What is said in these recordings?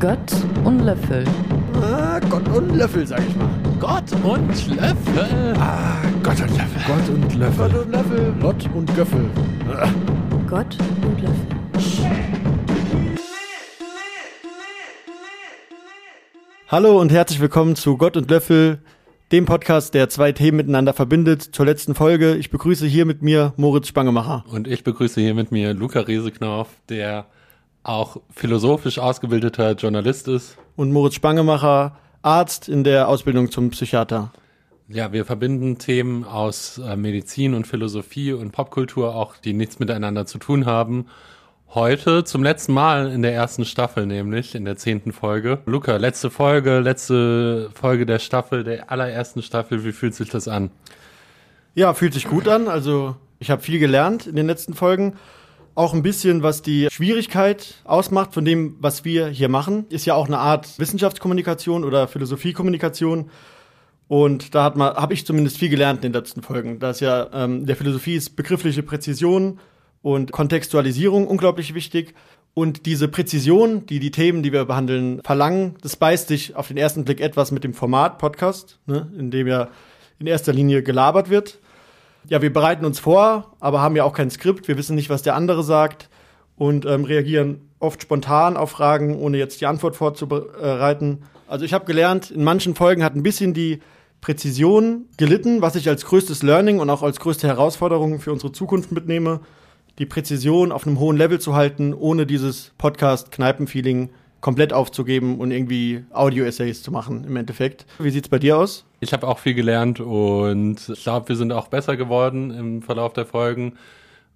Gott und Löffel. Ah, Gott und Löffel, sag ich mal. Gott und Löffel. Ah, Gott und Löffel. Gott und Löffel. Gott und Löffel. Lott und Göffel. Gott und Löffel. Hallo und herzlich willkommen zu Gott und Löffel, dem Podcast, der zwei Themen miteinander verbindet. Zur letzten Folge. Ich begrüße hier mit mir Moritz Spangemacher. Und ich begrüße hier mit mir Luca Reseknauf, der auch philosophisch ausgebildeter Journalist ist. Und Moritz Spangemacher, Arzt in der Ausbildung zum Psychiater. Ja, wir verbinden Themen aus äh, Medizin und Philosophie und Popkultur auch, die nichts miteinander zu tun haben. Heute zum letzten Mal in der ersten Staffel, nämlich in der zehnten Folge. Luca, letzte Folge, letzte Folge der Staffel, der allerersten Staffel. Wie fühlt sich das an? Ja, fühlt sich gut an. Also ich habe viel gelernt in den letzten Folgen. Auch ein bisschen, was die Schwierigkeit ausmacht von dem, was wir hier machen. Ist ja auch eine Art Wissenschaftskommunikation oder Philosophiekommunikation. Und da habe ich zumindest viel gelernt in den letzten Folgen. Da ist ja ähm, der Philosophie ist begriffliche Präzision und Kontextualisierung unglaublich wichtig. Und diese Präzision, die die Themen, die wir behandeln, verlangen, das beißt sich auf den ersten Blick etwas mit dem Format Podcast, ne, in dem ja in erster Linie gelabert wird. Ja, wir bereiten uns vor, aber haben ja auch kein Skript. Wir wissen nicht, was der andere sagt und ähm, reagieren oft spontan auf Fragen, ohne jetzt die Antwort vorzubereiten. Also ich habe gelernt, in manchen Folgen hat ein bisschen die Präzision gelitten, was ich als größtes Learning und auch als größte Herausforderung für unsere Zukunft mitnehme, die Präzision auf einem hohen Level zu halten, ohne dieses Podcast-Kneipen-Feeling komplett aufzugeben und irgendwie Audio-Essays zu machen im Endeffekt. Wie sieht's bei dir aus? Ich habe auch viel gelernt und ich glaube, wir sind auch besser geworden im Verlauf der Folgen.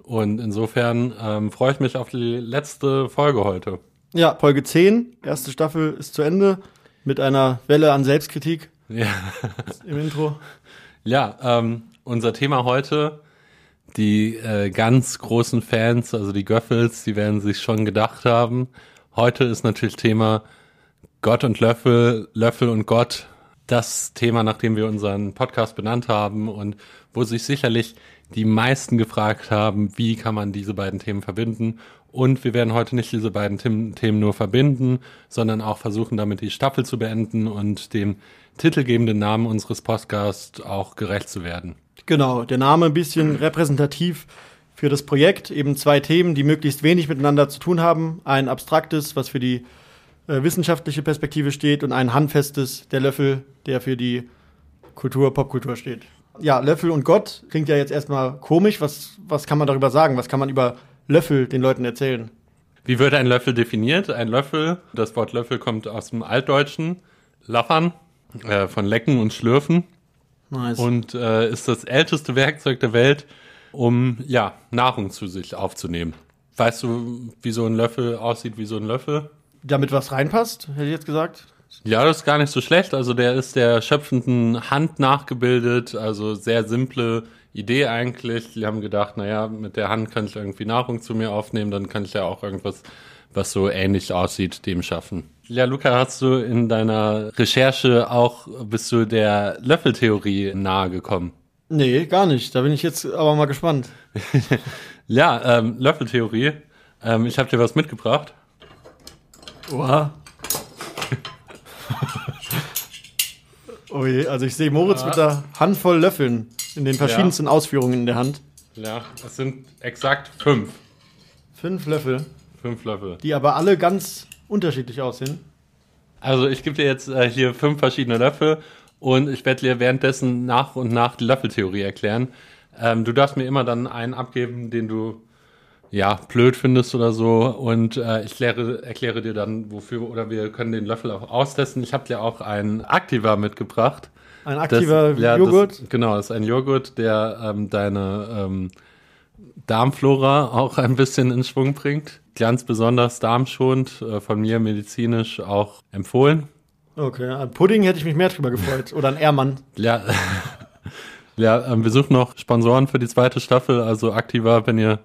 Und insofern ähm, freue ich mich auf die letzte Folge heute. Ja, Folge 10, erste Staffel ist zu Ende mit einer Welle an Selbstkritik Ja, im Intro. ja ähm, unser Thema heute, die äh, ganz großen Fans, also die Göffels, die werden sich schon gedacht haben. Heute ist natürlich Thema Gott und Löffel, Löffel und Gott. Das Thema, nachdem wir unseren Podcast benannt haben und wo sich sicherlich die meisten gefragt haben, wie kann man diese beiden Themen verbinden. Und wir werden heute nicht diese beiden Them Themen nur verbinden, sondern auch versuchen, damit die Staffel zu beenden und dem titelgebenden Namen unseres Podcasts auch gerecht zu werden. Genau, der Name ein bisschen repräsentativ für das Projekt. Eben zwei Themen, die möglichst wenig miteinander zu tun haben. Ein abstraktes, was für die äh, wissenschaftliche Perspektive steht und ein handfestes, der Löffel, der für die Kultur, Popkultur steht. Ja, Löffel und Gott klingt ja jetzt erstmal komisch. Was, was kann man darüber sagen? Was kann man über Löffel den Leuten erzählen? Wie wird ein Löffel definiert? Ein Löffel, das Wort Löffel kommt aus dem Altdeutschen, Laffern, äh, von Lecken und Schlürfen Nice. und äh, ist das älteste Werkzeug der Welt, um ja Nahrung zu sich aufzunehmen. Weißt du, wie so ein Löffel aussieht wie so ein Löffel? Damit was reinpasst, hätte ich jetzt gesagt. Ja, das ist gar nicht so schlecht. Also der ist der schöpfenden Hand nachgebildet, also sehr simple Idee eigentlich. Die haben gedacht, naja, mit der Hand kann ich irgendwie Nahrung zu mir aufnehmen, dann kann ich ja auch irgendwas, was so ähnlich aussieht, dem schaffen. Ja, Luca, hast du in deiner Recherche auch, bist du der Löffeltheorie nahe gekommen? Nee, gar nicht. Da bin ich jetzt aber mal gespannt. Ja, ähm, Löffeltheorie. Ähm, ich habe dir was mitgebracht. Oha. oh je, also ich sehe Moritz mit einer Handvoll Löffeln in den verschiedensten Ausführungen in der Hand. Ja, das sind exakt fünf. Fünf Löffel, Fünf Löffel. die aber alle ganz unterschiedlich aussehen. Also ich gebe dir jetzt äh, hier fünf verschiedene Löffel und ich werde dir währenddessen nach und nach die Löffeltheorie erklären. Ähm, du darfst mir immer dann einen abgeben, den du ja blöd findest oder so und äh, ich kläre, erkläre dir dann wofür oder wir können den Löffel auch austesten. Ich habe dir auch einen Aktiva mitgebracht. Ein aktiver Das- ja, Joghurt. Das, genau, das ist ein Joghurt, der ähm, deine ähm, Darmflora auch ein bisschen in Schwung bringt. Ganz besonders darmschonend, äh, von mir medizinisch auch empfohlen. Okay, an Pudding hätte ich mich mehr drüber gefreut. Oder ein Ehrmann. Ja, ja ähm, wir suchen noch Sponsoren für die zweite Staffel, also Aktiva, wenn ihr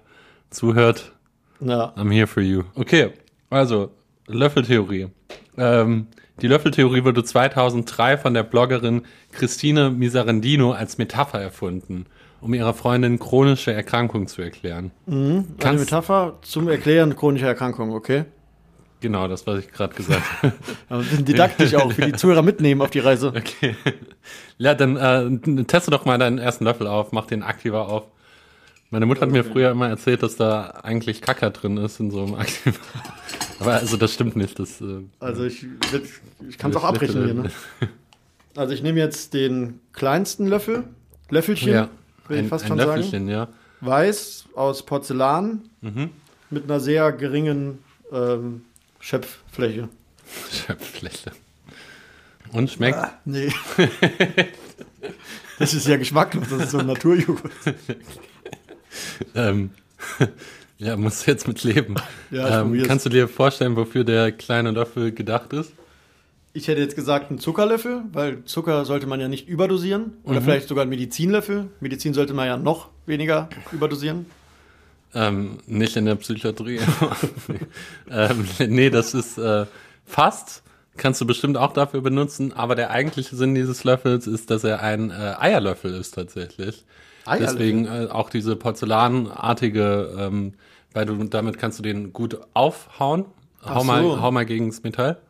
zuhört, Ja. I'm here for you. Okay, also Löffeltheorie. Ähm, die Löffeltheorie wurde 2003 von der Bloggerin Christine Miserendino als Metapher erfunden, um ihrer Freundin chronische Erkrankungen zu erklären. Eine Kannst- Metapher zum Erklären chronischer Erkrankungen, okay? Genau, das, was ich gerade gesagt habe. Ein bisschen didaktisch auch, für die Zuhörer mitnehmen auf die Reise. Okay. Ja, dann äh, teste doch mal deinen ersten Löffel auf, mach den Aktiva auf. Meine Mutter hat mir früher immer erzählt, dass da eigentlich Kacker drin ist in so einem Aktiva. Aber also das stimmt nicht. Das, äh, Also ich, ich kann es auch abrechnen hier, ne? Also ich nehme jetzt den kleinsten Löffel, Löffelchen, ja, will ich fast schon sagen. Löffelchen, ja. Weiß aus Porzellan Mhm. mit einer sehr geringen ähm, Schöpffläche. Schöpffläche. Und schmeckt? Ah, nee. das ist ja geschmacklos, das ist so ein Naturjoghurt. Ähm, ja, musst du jetzt mit leben. Ja, ähm, kannst du dir vorstellen, wofür der kleine Löffel gedacht ist? Ich hätte jetzt gesagt einen Zuckerlöffel, weil Zucker sollte man ja nicht überdosieren. Oder Mhm. vielleicht sogar einen Medizinlöffel. Medizin sollte man ja noch weniger überdosieren. Ähm, nicht in der Psychiatrie. ähm, nee, das ist äh, fast. Kannst du bestimmt auch dafür benutzen, aber der eigentliche Sinn dieses Löffels ist, dass er ein äh, Eierlöffel ist tatsächlich. Eierlöffel? Deswegen äh, auch diese porzellanartige, ähm, weil du damit kannst du den gut aufhauen. Ach Hau mal, so. hau mal gegens Metall.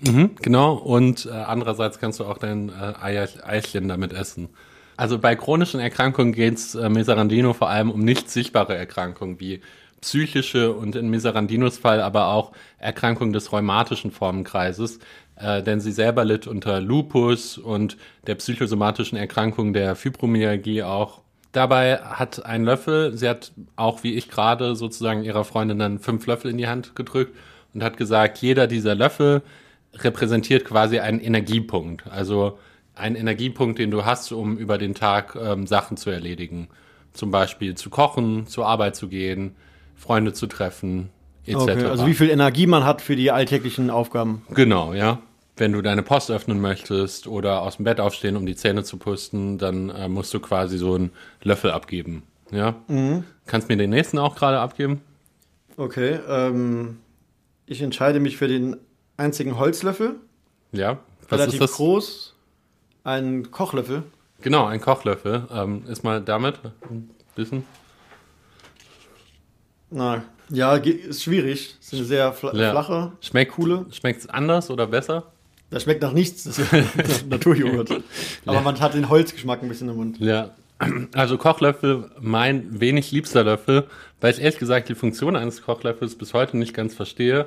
Mhm, genau. Und äh, andererseits kannst du auch dein äh, Eichchen damit essen. Also bei chronischen Erkrankungen geht es äh, Meserandino vor allem um nicht sichtbare Erkrankungen wie psychische und in Meserandinos Fall aber auch Erkrankungen des rheumatischen Formenkreises, äh, denn sie selber litt unter Lupus und der psychosomatischen Erkrankung der Fibromyalgie auch. Dabei hat ein Löffel, sie hat auch wie ich gerade sozusagen ihrer Freundin dann fünf Löffel in die Hand gedrückt und hat gesagt, jeder dieser Löffel repräsentiert quasi einen Energiepunkt. Also einen Energiepunkt, den du hast, um über den Tag ähm, Sachen zu erledigen. Zum Beispiel zu kochen, zur Arbeit zu gehen, Freunde zu treffen, etc. Okay, also wie viel Energie man hat für die alltäglichen Aufgaben. Genau, ja. Wenn du deine Post öffnen möchtest oder aus dem Bett aufstehen, um die Zähne zu pusten, dann äh, musst du quasi so einen Löffel abgeben. Ja. Kannst mir den nächsten auch gerade abgeben? Okay, ähm, ich entscheide mich für den einzigen Holzlöffel. Ja. Was relativ ist das? groß. Ein Kochlöffel. Genau, ein Kochlöffel. Ähm, ist mal damit ein bisschen. Na, ja, ist schwierig. Ist eine sehr fla Ja. flache. Schmeckt Coole. Schmeckt's anders oder besser? Das schmeckt nach nichts. Das ist Naturjoghurt. Aber Ja. man hat den Holzgeschmack ein bisschen im Mund. Ja. Also Kochlöffel, mein wenig liebster Löffel, weil ich ehrlich gesagt die Funktion eines Kochlöffels bis heute nicht ganz verstehe.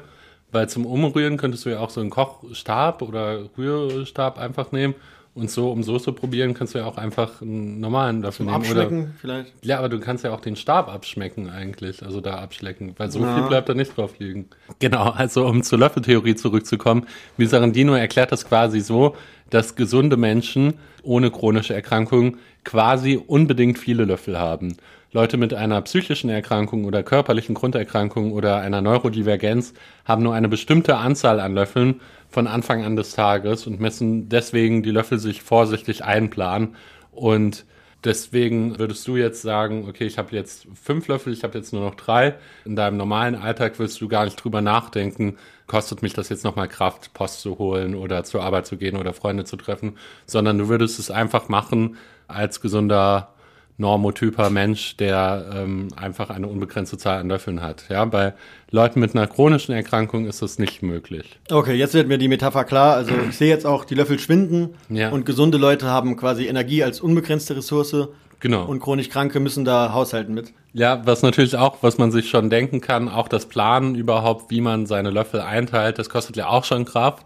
Weil zum Umrühren könntest du ja auch so einen Kochstab oder Rührstab einfach nehmen. Und so, um Soße probieren, kannst du ja auch einfach einen normalen Löffel nehmen. Oder, Abschmecken vielleicht. ja, aber du kannst ja auch den Stab abschmecken eigentlich, also da abschlecken, weil so Ja. viel bleibt da nicht drauf liegen. Genau, also um zur Löffeltheorie zurückzukommen, Misarandino erklärt das quasi so, dass gesunde Menschen ohne chronische Erkrankung quasi unbedingt viele Löffel haben. Leute mit einer psychischen Erkrankung oder körperlichen Grunderkrankung oder einer Neurodivergenz haben nur eine bestimmte Anzahl an Löffeln von Anfang an des Tages und müssen deswegen die Löffel sich vorsichtig einplanen und Deswegen würdest du jetzt sagen, okay, ich habe jetzt fünf Löffel, ich habe jetzt nur noch drei. In deinem normalen Alltag willst du gar nicht drüber nachdenken, kostet mich das jetzt nochmal Kraft, Post zu holen oder zur Arbeit zu gehen oder Freunde zu treffen, sondern du würdest es einfach machen als gesunder normotyper Mensch, der ähm, einfach eine unbegrenzte Zahl an Löffeln hat. Ja, bei Leuten mit einer chronischen Erkrankung ist das nicht möglich. Okay, jetzt wird mir die Metapher klar. Also ich sehe jetzt auch, die Löffel schwinden Ja. und gesunde Leute haben quasi Energie als unbegrenzte Ressource Genau. und chronisch Kranke müssen da haushalten mit. Ja, was natürlich auch, was man sich schon denken kann, auch das Planen überhaupt, wie man seine Löffel einteilt, das kostet ja auch schon Kraft.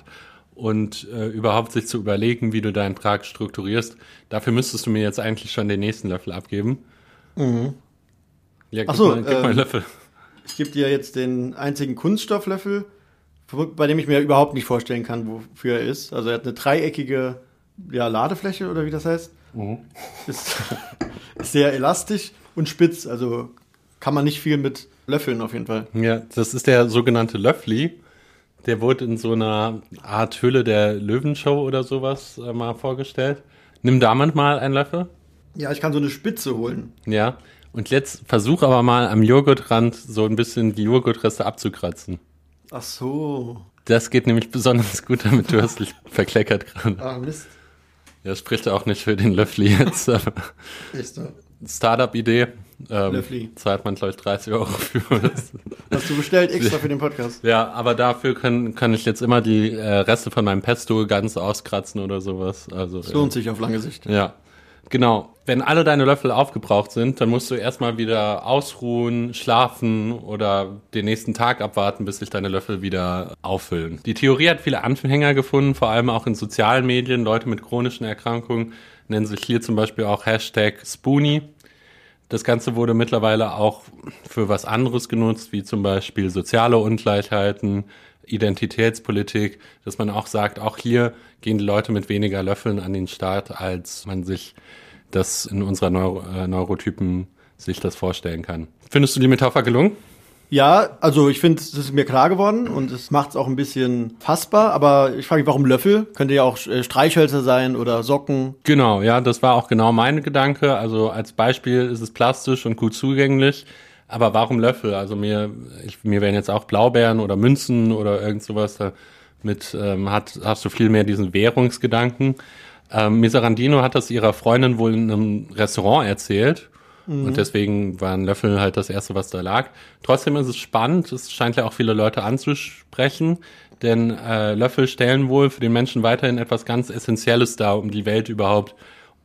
Und äh, überhaupt sich zu überlegen, wie du deinen Tag strukturierst, dafür müsstest du mir jetzt eigentlich schon den nächsten Löffel abgeben. Ja, gib, so, mal, gib mal einen ähm, Löffel. Ich gebe dir jetzt den einzigen Kunststofflöffel, bei dem ich mir überhaupt nicht vorstellen kann, wofür er ist. Also er hat eine dreieckige ja, Ladefläche oder wie das heißt. Ist, ist sehr elastisch und spitz, also kann man nicht viel mit löffeln auf jeden Fall. Ja, das ist der sogenannte Löffli. Der wurde in so einer Art Hülle der Löwenshow oder sowas äh, mal vorgestellt. Nimm damit mal einen Löffel. Ja, ich kann so eine Spitze holen. Ja. Und jetzt versuch aber mal am Joghurtrand so ein bisschen die Joghurtreste abzukratzen. Ach so. Das geht nämlich besonders gut, damit du hast verkleckert gerade. Ah, Mist. Ja, spricht auch nicht für den Löffli jetzt. da. Startup-Idee. Ähm, Löffli. zahlt man, glaube ich, 30 Euro für. Das, Hast du bestellt extra für den Podcast? ja, aber dafür kann, kann ich jetzt immer die äh, Reste von meinem Pesto ganz auskratzen oder sowas. Also, Das lohnt sich auf lange Sicht. Ja, genau. Wenn alle deine Löffel aufgebraucht sind, dann musst du erstmal wieder ausruhen, schlafen oder den nächsten Tag abwarten, bis sich deine Löffel wieder auffüllen. Die Theorie hat viele Anhänger gefunden, vor allem auch in sozialen Medien. Leute mit chronischen Erkrankungen nennen sich hier zum Beispiel auch Hashtag Spoonie. Das Ganze wurde mittlerweile auch für was anderes genutzt, wie zum Beispiel soziale Ungleichheiten, Identitätspolitik, dass man auch sagt, auch hier gehen die Leute mit weniger Löffeln an den Start, als man sich das in unserer Neuro äh, Neurotypen sich das vorstellen kann. Findest du die Metapher gelungen? Ja, also ich finde, es ist mir klar geworden und es macht es auch ein bisschen fassbar, aber ich frage mich, warum Löffel? Könnte ja auch äh, Streichhölzer sein oder Socken. Genau, ja, das war auch genau mein Gedanke. Also als Beispiel ist es plastisch und gut zugänglich. Aber warum Löffel? Also mir, ich, mir wären jetzt auch Blaubeeren oder Münzen oder irgend sowas damit ähm, hat, hast du viel mehr diesen Währungsgedanken. Ähm, Miserandino hat das ihrer Freundin wohl in einem Restaurant erzählt. Und deswegen waren Löffel halt das erste, was da lag. Trotzdem ist es spannend. Es scheint ja auch viele Leute anzusprechen. Denn äh, Löffel stellen wohl für den Menschen weiterhin etwas ganz Essentielles dar, um die Welt überhaupt,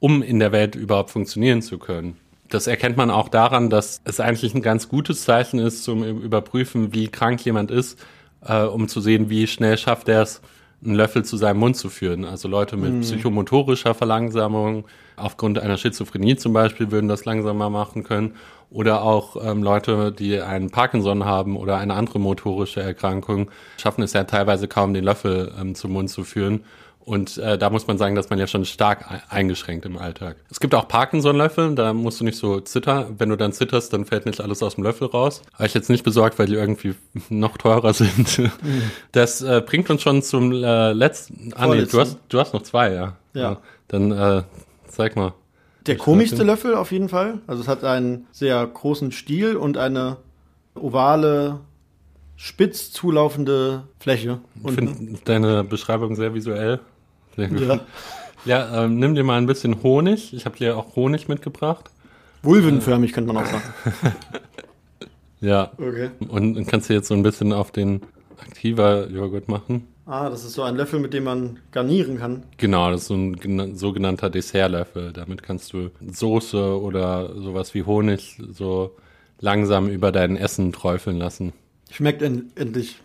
um in der Welt überhaupt funktionieren zu können. Das erkennt man auch daran, dass es eigentlich ein ganz gutes Zeichen ist zum Überprüfen, wie krank jemand ist, äh, um zu sehen, wie schnell schafft er es, einen Löffel zu seinem Mund zu führen. Also Leute mit psychomotorischer Verlangsamung, aufgrund einer Schizophrenie zum Beispiel, würden das langsamer machen können. Oder auch ähm, Leute, die einen Parkinson haben oder eine andere motorische Erkrankung, schaffen es ja teilweise kaum, den Löffel ähm, zum Mund zu führen. Und äh, da muss man sagen, dass man ja schon stark ei- eingeschränkt im Alltag. Es gibt auch Parkinson-Löffel, da musst du nicht so zittern. Wenn du dann zitterst, dann fällt nicht alles aus dem Löffel raus. Habe ich jetzt nicht besorgt, weil die irgendwie noch teurer sind. Das äh, bringt uns schon zum äh, letzten. Ah, nee, du hast, du hast noch zwei, ja. Ja. Dann äh, zeig mal. Der komischste Löffel auf jeden Fall. Also es hat einen sehr großen Stiel und eine ovale, spitz zulaufende Fläche. Ich finde deine Beschreibung sehr visuell. Sehr gut. Ja. Ja, ähm, nimm dir mal ein bisschen Honig. Ich habe dir auch Honig mitgebracht. Vulvenförmig könnte man auch sagen. Ja. Okay. Und dann kannst du jetzt so ein bisschen auf den aktiver Joghurt machen. Ah, das ist so ein Löffel, mit dem man garnieren kann. Genau, das ist so ein gena- sogenannter Dessertlöffel. Damit kannst du Soße oder sowas wie Honig so langsam über dein Essen träufeln lassen. Schmeckt en endlich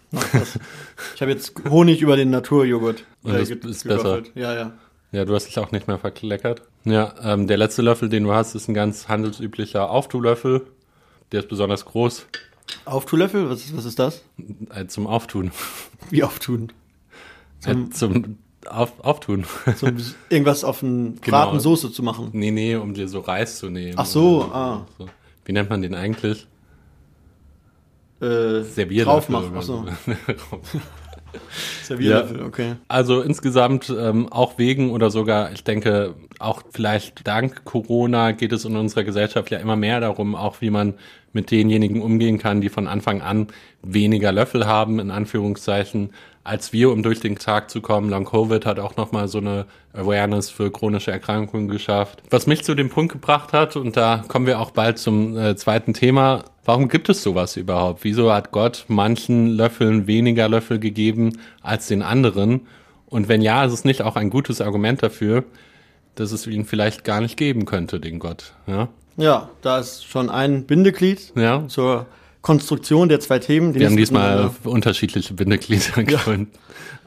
ich habe jetzt Honig über den Naturjoghurt. Und das ge- ist gewürfelt. Ja, ja. Ja, du hast dich auch nicht mehr verkleckert. Ja, ähm, der letzte Löffel, den du hast, ist ein ganz handelsüblicher Auftuhlöffel. Der ist besonders groß Auftuhlöffel? Was ist, was ist das? äh, zum Auftun. Wie auftun? Äh, zum Auf Auftun. Zum irgendwas auf einen Genau. Braten Soße zu machen. nee, nee, um dir so Reis zu nehmen. Ach so, Oder ah. so. Wie nennt man den eigentlich? Äh, Servierlöffel. drauf machen. oder Ach so. so. Servierlöffel, okay. Also insgesamt ähm, auch wegen oder sogar, ich denke, auch vielleicht dank Corona geht es in unserer Gesellschaft ja immer mehr darum, auch wie man mit denjenigen umgehen kann, die von Anfang an weniger Löffel haben, in Anführungszeichen, als wir, um durch den Tag zu kommen. Long Covid hat auch nochmal so eine Awareness für chronische Erkrankungen geschafft. Was mich zu dem Punkt gebracht hat, und da kommen wir auch bald zum äh, zweiten Thema, warum gibt es sowas überhaupt? Wieso hat Gott manchen Löffeln weniger Löffel gegeben als den anderen? Und wenn ja, ist es nicht auch ein gutes Argument dafür, dass es ihn vielleicht gar nicht geben könnte, den Gott. Ja, Ja, da ist schon ein Bindeglied ja. zur Konstruktion der zwei Themen. Die Wir haben diesmal unterschiedliche Bindeglieder gefunden.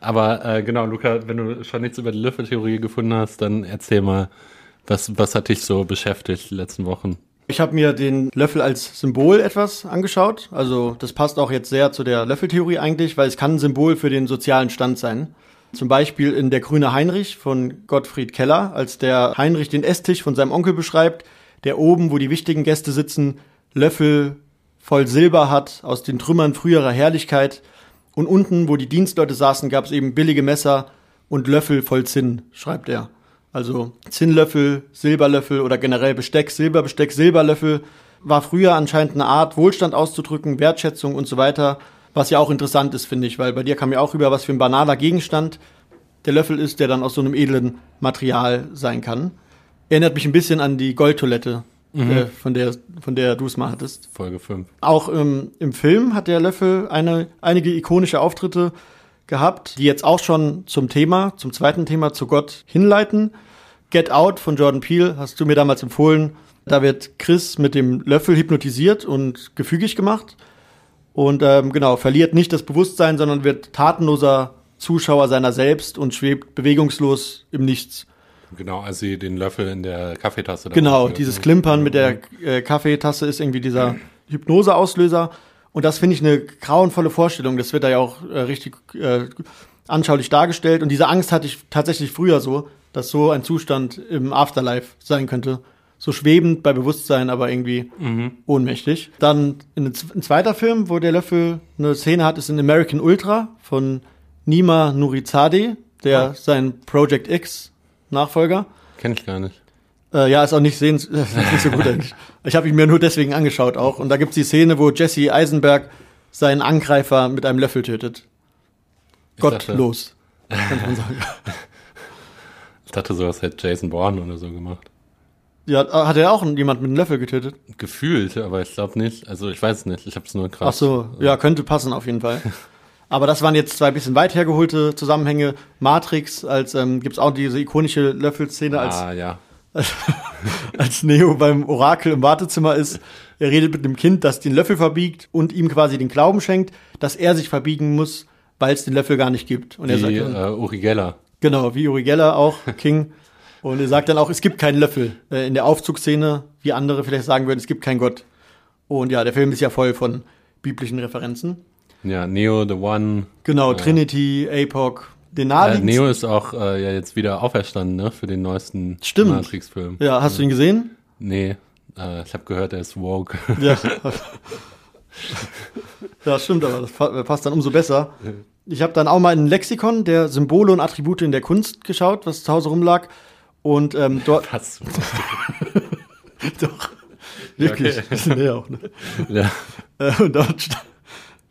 Aber äh, genau, Luca, wenn du schon nichts über die Löffeltheorie gefunden hast, dann erzähl mal, was, was hat dich so beschäftigt die letzten Wochen? Ich habe mir den Löffel als Symbol etwas angeschaut. Also das passt auch jetzt sehr zu der Löffeltheorie eigentlich, weil es kann ein Symbol für den sozialen Stand sein. Zum Beispiel in Der grüne Heinrich von Gottfried Keller, als der Heinrich den Esstisch von seinem Onkel beschreibt, der oben, wo die wichtigen Gäste sitzen, Löffel voll Silber hat, aus den Trümmern früherer Herrlichkeit. Und unten, wo die Dienstleute saßen, gab es eben billige Messer und Löffel voll Zinn, schreibt er. Also Zinnlöffel, Silberlöffel oder generell Besteck, Silberbesteck, Silberlöffel war früher anscheinend eine Art, Wohlstand auszudrücken, Wertschätzung und so weiter. Was ja auch interessant ist, finde ich, weil bei dir kam ja auch rüber, was für ein banaler Gegenstand der Löffel ist, der dann aus so einem edlen Material sein kann. Erinnert mich ein bisschen an die Goldtoilette äh, von der, von der du es mal hattest. Folge 5. Auch ähm, im Film hat der Löffel eine, einige ikonische Auftritte gehabt, die jetzt auch schon zum Thema, zum zweiten Thema, zu Gott hinleiten. Get Out von Jordan Peele hast du mir damals empfohlen. Da wird Chris mit dem Löffel hypnotisiert und gefügig gemacht. Und ähm, genau, verliert nicht das Bewusstsein, sondern wird tatenloser Zuschauer seiner selbst und schwebt bewegungslos im Nichts. Genau, als sie den Löffel in der Kaffeetasse Genau, dieses Klimpern mit der äh, Kaffeetasse ist irgendwie dieser Hypnoseauslöser. Und das finde ich eine grauenvolle Vorstellung. Das wird da ja auch äh, richtig äh, anschaulich dargestellt. Und diese Angst hatte ich tatsächlich früher so, dass so ein Zustand im Afterlife sein könnte. So schwebend bei Bewusstsein, aber irgendwie ohnmächtig. Dann ein, ein zweiter Film, wo der Löffel eine Szene hat, ist in American Ultra von Nima Nurizadeh, der Ah. sein Project X Nachfolger. Kenn ich gar nicht. Äh, ja, ist auch nicht sehens ist nicht so gut eigentlich. Ich habe ihn mir nur deswegen angeschaut auch. Und da gibt's die Szene, wo Jesse Eisenberg seinen Angreifer mit einem Löffel tötet. Ich dachte- Gottlos. Sagen. Ich dachte, sowas hätte Jason Bourne oder so gemacht. Ja, äh, hat er auch jemand mit einem Löffel getötet? Gefühlt, aber ich glaube nicht. Also ich weiß es nicht. Ich habe es nur krass. Ach so, ja, könnte passen auf jeden Fall. Aber das waren jetzt zwei bisschen weit hergeholte Zusammenhänge. Matrix, als ähm, gibt's auch diese ikonische Löffelszene, als Ah, ja. als Neo beim Orakel im Wartezimmer ist. Er redet mit dem Kind, das den Löffel verbiegt und ihm quasi den Glauben schenkt, dass er sich verbiegen muss, weil es den Löffel gar nicht gibt. Und er Die sagt, äh, Uri Geller. genau, wie Uri Geller auch, King. Und er sagt dann auch, es gibt keinen Löffel. Äh, in der Aufzugsszene, wie andere vielleicht sagen würden, es gibt keinen Gott. Und ja, der Film ist ja voll von biblischen Referenzen. Ja, Neo, The One. Genau, Ja. Trinity, Apoc, den Äh, Neo ist auch äh, ja jetzt wieder auferstanden, ne? Für den neuesten Stimmt. Matrix-Film. Ja, hast du ihn gesehen? Nee, äh, ich habe gehört, er ist woke. Ja. ja, stimmt, aber das pa- passt dann umso besser. Ich habe dann auch mal in ein Lexikon der Symbole und Attribute in der Kunst geschaut, was zu Hause rumlag. Und ähm, dort. Was? Doch. Wirklich. okay. Bisschen näher auch, ne? ja. Äh, Und dort sta-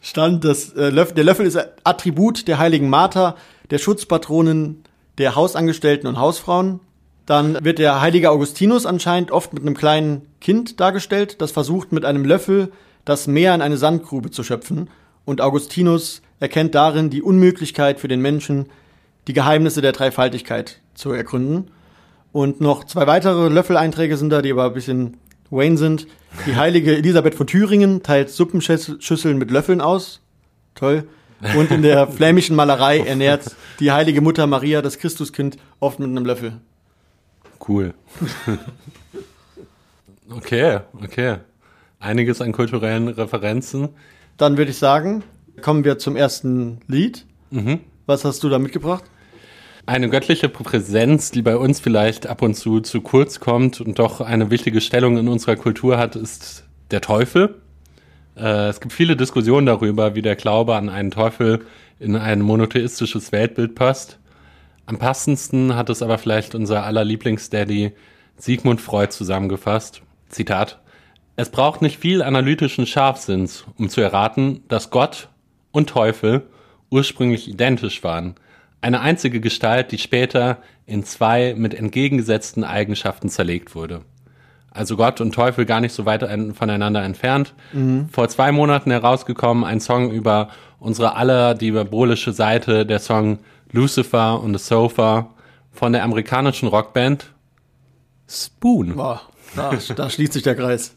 stand, dass äh, Löffel, der Löffel ist Attribut der heiligen Martha, der Schutzpatronin der Hausangestellten und Hausfrauen. Dann wird der heilige Augustinus anscheinend oft mit einem kleinen Kind dargestellt, das versucht mit einem Löffel das Meer in eine Sandgrube zu schöpfen. Und Augustinus erkennt darin die Unmöglichkeit für den Menschen, die Geheimnisse der Dreifaltigkeit zu ergründen. Und noch zwei weitere Löffeleinträge sind da, die aber ein bisschen Wayne sind. Die heilige Elisabeth von Thüringen teilt Suppenschüsseln mit Löffeln aus. Toll. Und in der flämischen Malerei ernährt die heilige Mutter Maria das Christuskind oft mit einem Löffel. Cool. okay, okay. Einiges an kulturellen Referenzen. Dann würde ich sagen, kommen wir zum ersten Lied. Mhm. Was hast du da mitgebracht? Eine göttliche Präsenz, die bei uns vielleicht ab und zu zu kurz kommt und doch eine wichtige Stellung in unserer Kultur hat, ist der Teufel. Äh, es gibt viele Diskussionen darüber, wie der Glaube an einen Teufel in ein monotheistisches Weltbild passt. Am passendsten hat es aber vielleicht unser aller Lieblingsdaddy Sigmund Freud zusammengefasst. Zitat. Es braucht nicht viel analytischen Scharfsinns, um zu erraten, dass Gott und Teufel ursprünglich identisch waren. Eine einzige Gestalt, die später in zwei mit entgegengesetzten Eigenschaften zerlegt wurde. Also Gott und Teufel gar nicht so weit ein- voneinander entfernt. Vor zwei Monaten herausgekommen, ein Song über unsere aller diabolische Seite, der Song Lucifer und the Sofa von der amerikanischen Rockband Spoon. Boah, da, da schließt sich der Kreis.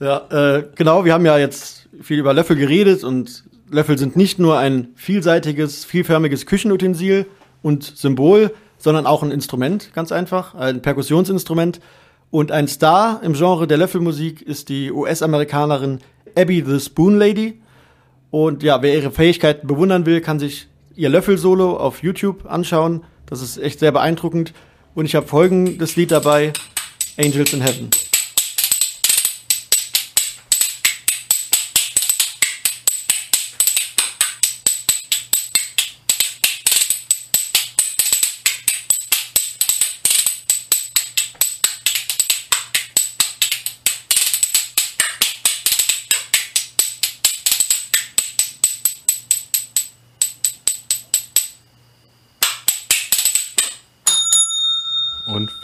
Ja, äh, genau, wir haben ja jetzt viel über Löffel geredet und Löffel sind nicht nur ein vielseitiges, vielförmiges Küchenutensil und Symbol, sondern auch ein Instrument, ganz einfach, ein Perkussionsinstrument. Und ein Star im Genre der Löffelmusik ist die US-Amerikanerin Abby the Spoon Lady. Und ja, wer ihre Fähigkeiten bewundern will, kann sich ihr Löffelsolo auf YouTube anschauen. Das ist echt sehr beeindruckend. Und ich habe folgendes Lied dabei, Angels in Heaven.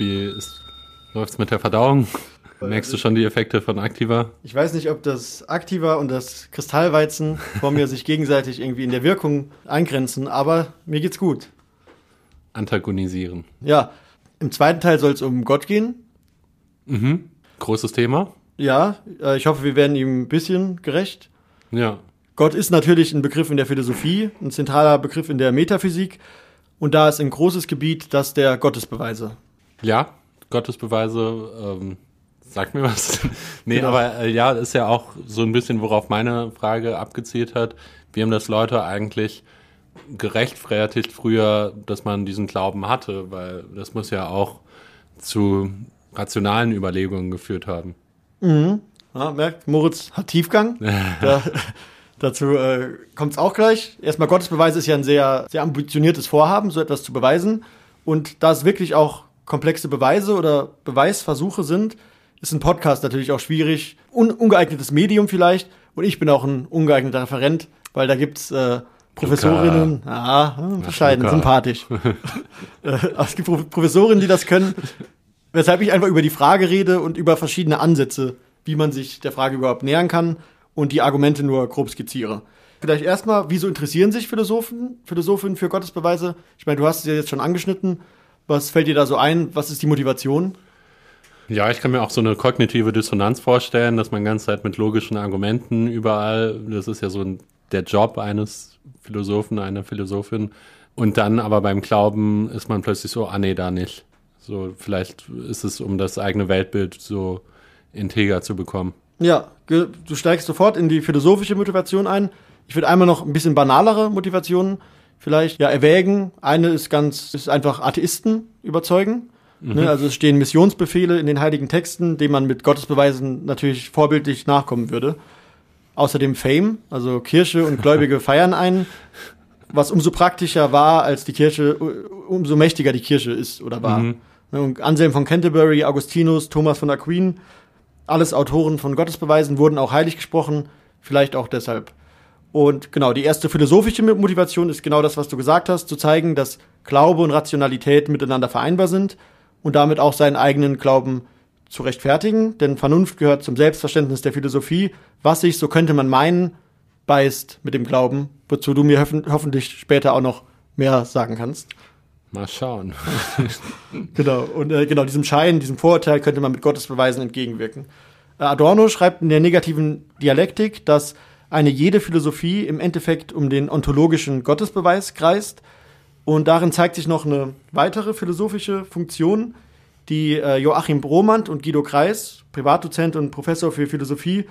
Wie ist, läuft's mit der Verdauung? Merkst du schon die Effekte von Aktiva? Ich weiß nicht, ob das Aktiva und das Kristallweizen vor mir sich gegenseitig irgendwie in der Wirkung eingrenzen, aber mir geht's gut. Antagonisieren. Ja, im zweiten Teil soll es um Gott gehen. Mhm. Großes Thema. Ja, äh, ich hoffe, wir werden ihm ein bisschen gerecht. Ja. Gott ist natürlich ein Begriff in der Philosophie, ein zentraler Begriff in der Metaphysik. Und da ist ein großes Gebiet das der Gottesbeweise. Ja, Gottesbeweise, ähm, sag mir was. nee, Genau. aber äh, ja, ist ja auch so ein bisschen, worauf meine Frage abgezielt hat. Wie haben das Leute eigentlich gerechtfertigt früher, dass man diesen Glauben hatte? Weil das muss ja auch zu rationalen Überlegungen geführt haben. Ja, merkt, Moritz hat Tiefgang. da, dazu äh, kommt es auch gleich. Erstmal, Gottesbeweise ist ja ein sehr, sehr ambitioniertes Vorhaben, so etwas zu beweisen. Und da es wirklich auch komplexe Beweise oder Beweisversuche sind, ist ein Podcast natürlich auch schwierig. Un ungeeignetes Medium vielleicht. Und ich bin auch ein ungeeigneter Referent, weil da gibt's äh, Professorinnen, ja, hm, bescheiden, Luca. sympathisch. äh, es gibt Pro Professorinnen, die das können. Weshalb ich einfach über die Frage rede und über verschiedene Ansätze, wie man sich der Frage überhaupt nähern kann und die Argumente nur grob skizziere. Vielleicht erstmal, wieso interessieren sich Philosophen, Philosophinnen für Gottesbeweise? Ich meine, du hast es ja jetzt schon angeschnitten. Was fällt dir da so ein? Was ist die Motivation? Ja, ich kann mir auch so eine kognitive Dissonanz vorstellen, dass man die ganze Zeit mit logischen Argumenten überall, das ist ja so ein, der Job eines Philosophen, einer Philosophin. Und dann aber beim Glauben ist man plötzlich so, ah nee, da nicht. So, vielleicht ist es, um das eigene Weltbild so integer zu bekommen. Ja, du steigst sofort in die philosophische Motivation ein. Ich würde einmal noch ein bisschen banalere Motivationen vielleicht ja erwägen. Eine ist ganz, ist einfach Atheisten überzeugen. Ne, also es stehen Missionsbefehle in den heiligen Texten, denen man mit Gottesbeweisen natürlich vorbildlich nachkommen würde. Außerdem Fame, also Kirche und Gläubige feiern einen, was umso praktischer war, als die Kirche, umso mächtiger die Kirche ist oder war. Mhm. Ne, Und Anselm von Canterbury, Augustinus, Thomas von Aquin, alles Autoren von Gottesbeweisen wurden auch heilig gesprochen, vielleicht auch deshalb. Und genau, die erste philosophische Motivation ist genau das, was du gesagt hast, zu zeigen, dass Glaube und Rationalität miteinander vereinbar sind und damit auch seinen eigenen Glauben zu rechtfertigen. Denn Vernunft gehört zum Selbstverständnis der Philosophie, was sich, so könnte man meinen, beißt mit dem Glauben, wozu du mir hoffen, hoffentlich später auch noch mehr sagen kannst. Mal schauen. Genau, und äh, genau diesem Schein, diesem Vorurteil könnte man mit Gottesbeweisen entgegenwirken. Äh, Adorno schreibt in der negativen Dialektik, dass eine jede Philosophie im Endeffekt um den ontologischen Gottesbeweis kreist. Und darin zeigt sich noch eine weitere philosophische Funktion, die äh, Joachim Bromandt und Guido Kreis, Privatdozent und Professor für Philosophie,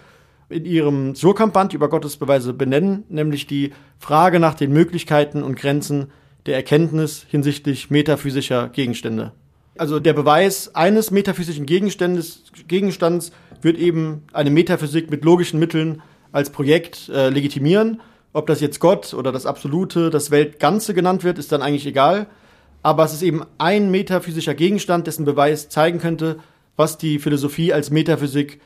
in ihrem Surkamp-Band über Gottesbeweise benennen, nämlich die Frage nach den Möglichkeiten und Grenzen der Erkenntnis hinsichtlich metaphysischer Gegenstände. Also der Beweis eines metaphysischen Gegenstandes, Gegenstands wird eben eine Metaphysik mit logischen Mitteln als Projekt äh, legitimieren. Ob das jetzt Gott oder das Absolute, das Weltganze genannt wird, ist dann eigentlich egal. Aber es ist eben ein metaphysischer Gegenstand, dessen Beweis zeigen könnte, was die Philosophie als Metaphysik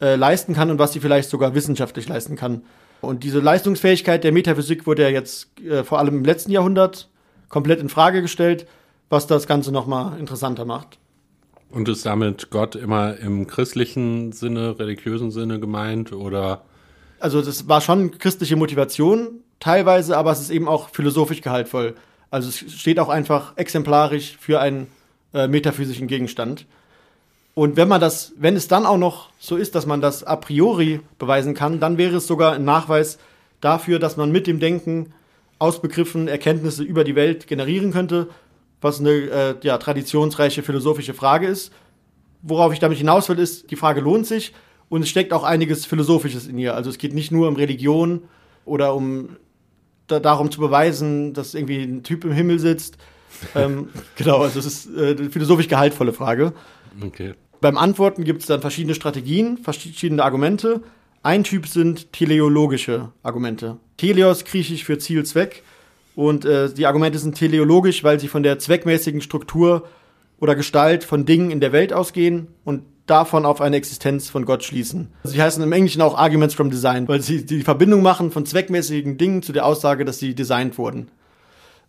äh, leisten kann und was sie vielleicht sogar wissenschaftlich leisten kann. Und diese Leistungsfähigkeit der Metaphysik wurde ja jetzt äh, vor allem im letzten Jahrhundert komplett in Frage gestellt, was das Ganze nochmal interessanter macht. Und ist damit Gott immer im christlichen Sinne, religiösen Sinne gemeint oder Also das war schon christliche Motivation teilweise, aber es ist eben auch philosophisch gehaltvoll. Also es steht auch einfach exemplarisch für einen äh, metaphysischen Gegenstand. Und wenn man das, wenn es dann auch noch so ist, dass man das a priori beweisen kann, dann wäre es sogar ein Nachweis dafür, dass man mit dem Denken aus Begriffen Erkenntnisse über die Welt generieren könnte, was eine äh, ja, traditionsreiche philosophische Frage ist. Worauf ich damit hinaus will, ist, die Frage lohnt sich und es steckt auch einiges Philosophisches in ihr. Also es geht nicht nur um Religion oder um da, darum zu beweisen, dass irgendwie ein Typ im Himmel sitzt. ähm, genau, also es ist äh, eine philosophisch gehaltvolle Frage. okay. Beim Antworten gibt es dann verschiedene Strategien, verschiedene Argumente. Ein Typ sind teleologische Argumente. Teleos griechisch für Ziel, Zweck. Und äh, die Argumente sind teleologisch, weil sie von der zweckmäßigen Struktur oder Gestalt von Dingen in der Welt ausgehen und davon auf eine Existenz von Gott schließen. Sie heißen im Englischen auch Arguments from Design, weil sie die Verbindung machen von zweckmäßigen Dingen zu der Aussage, dass sie designt wurden.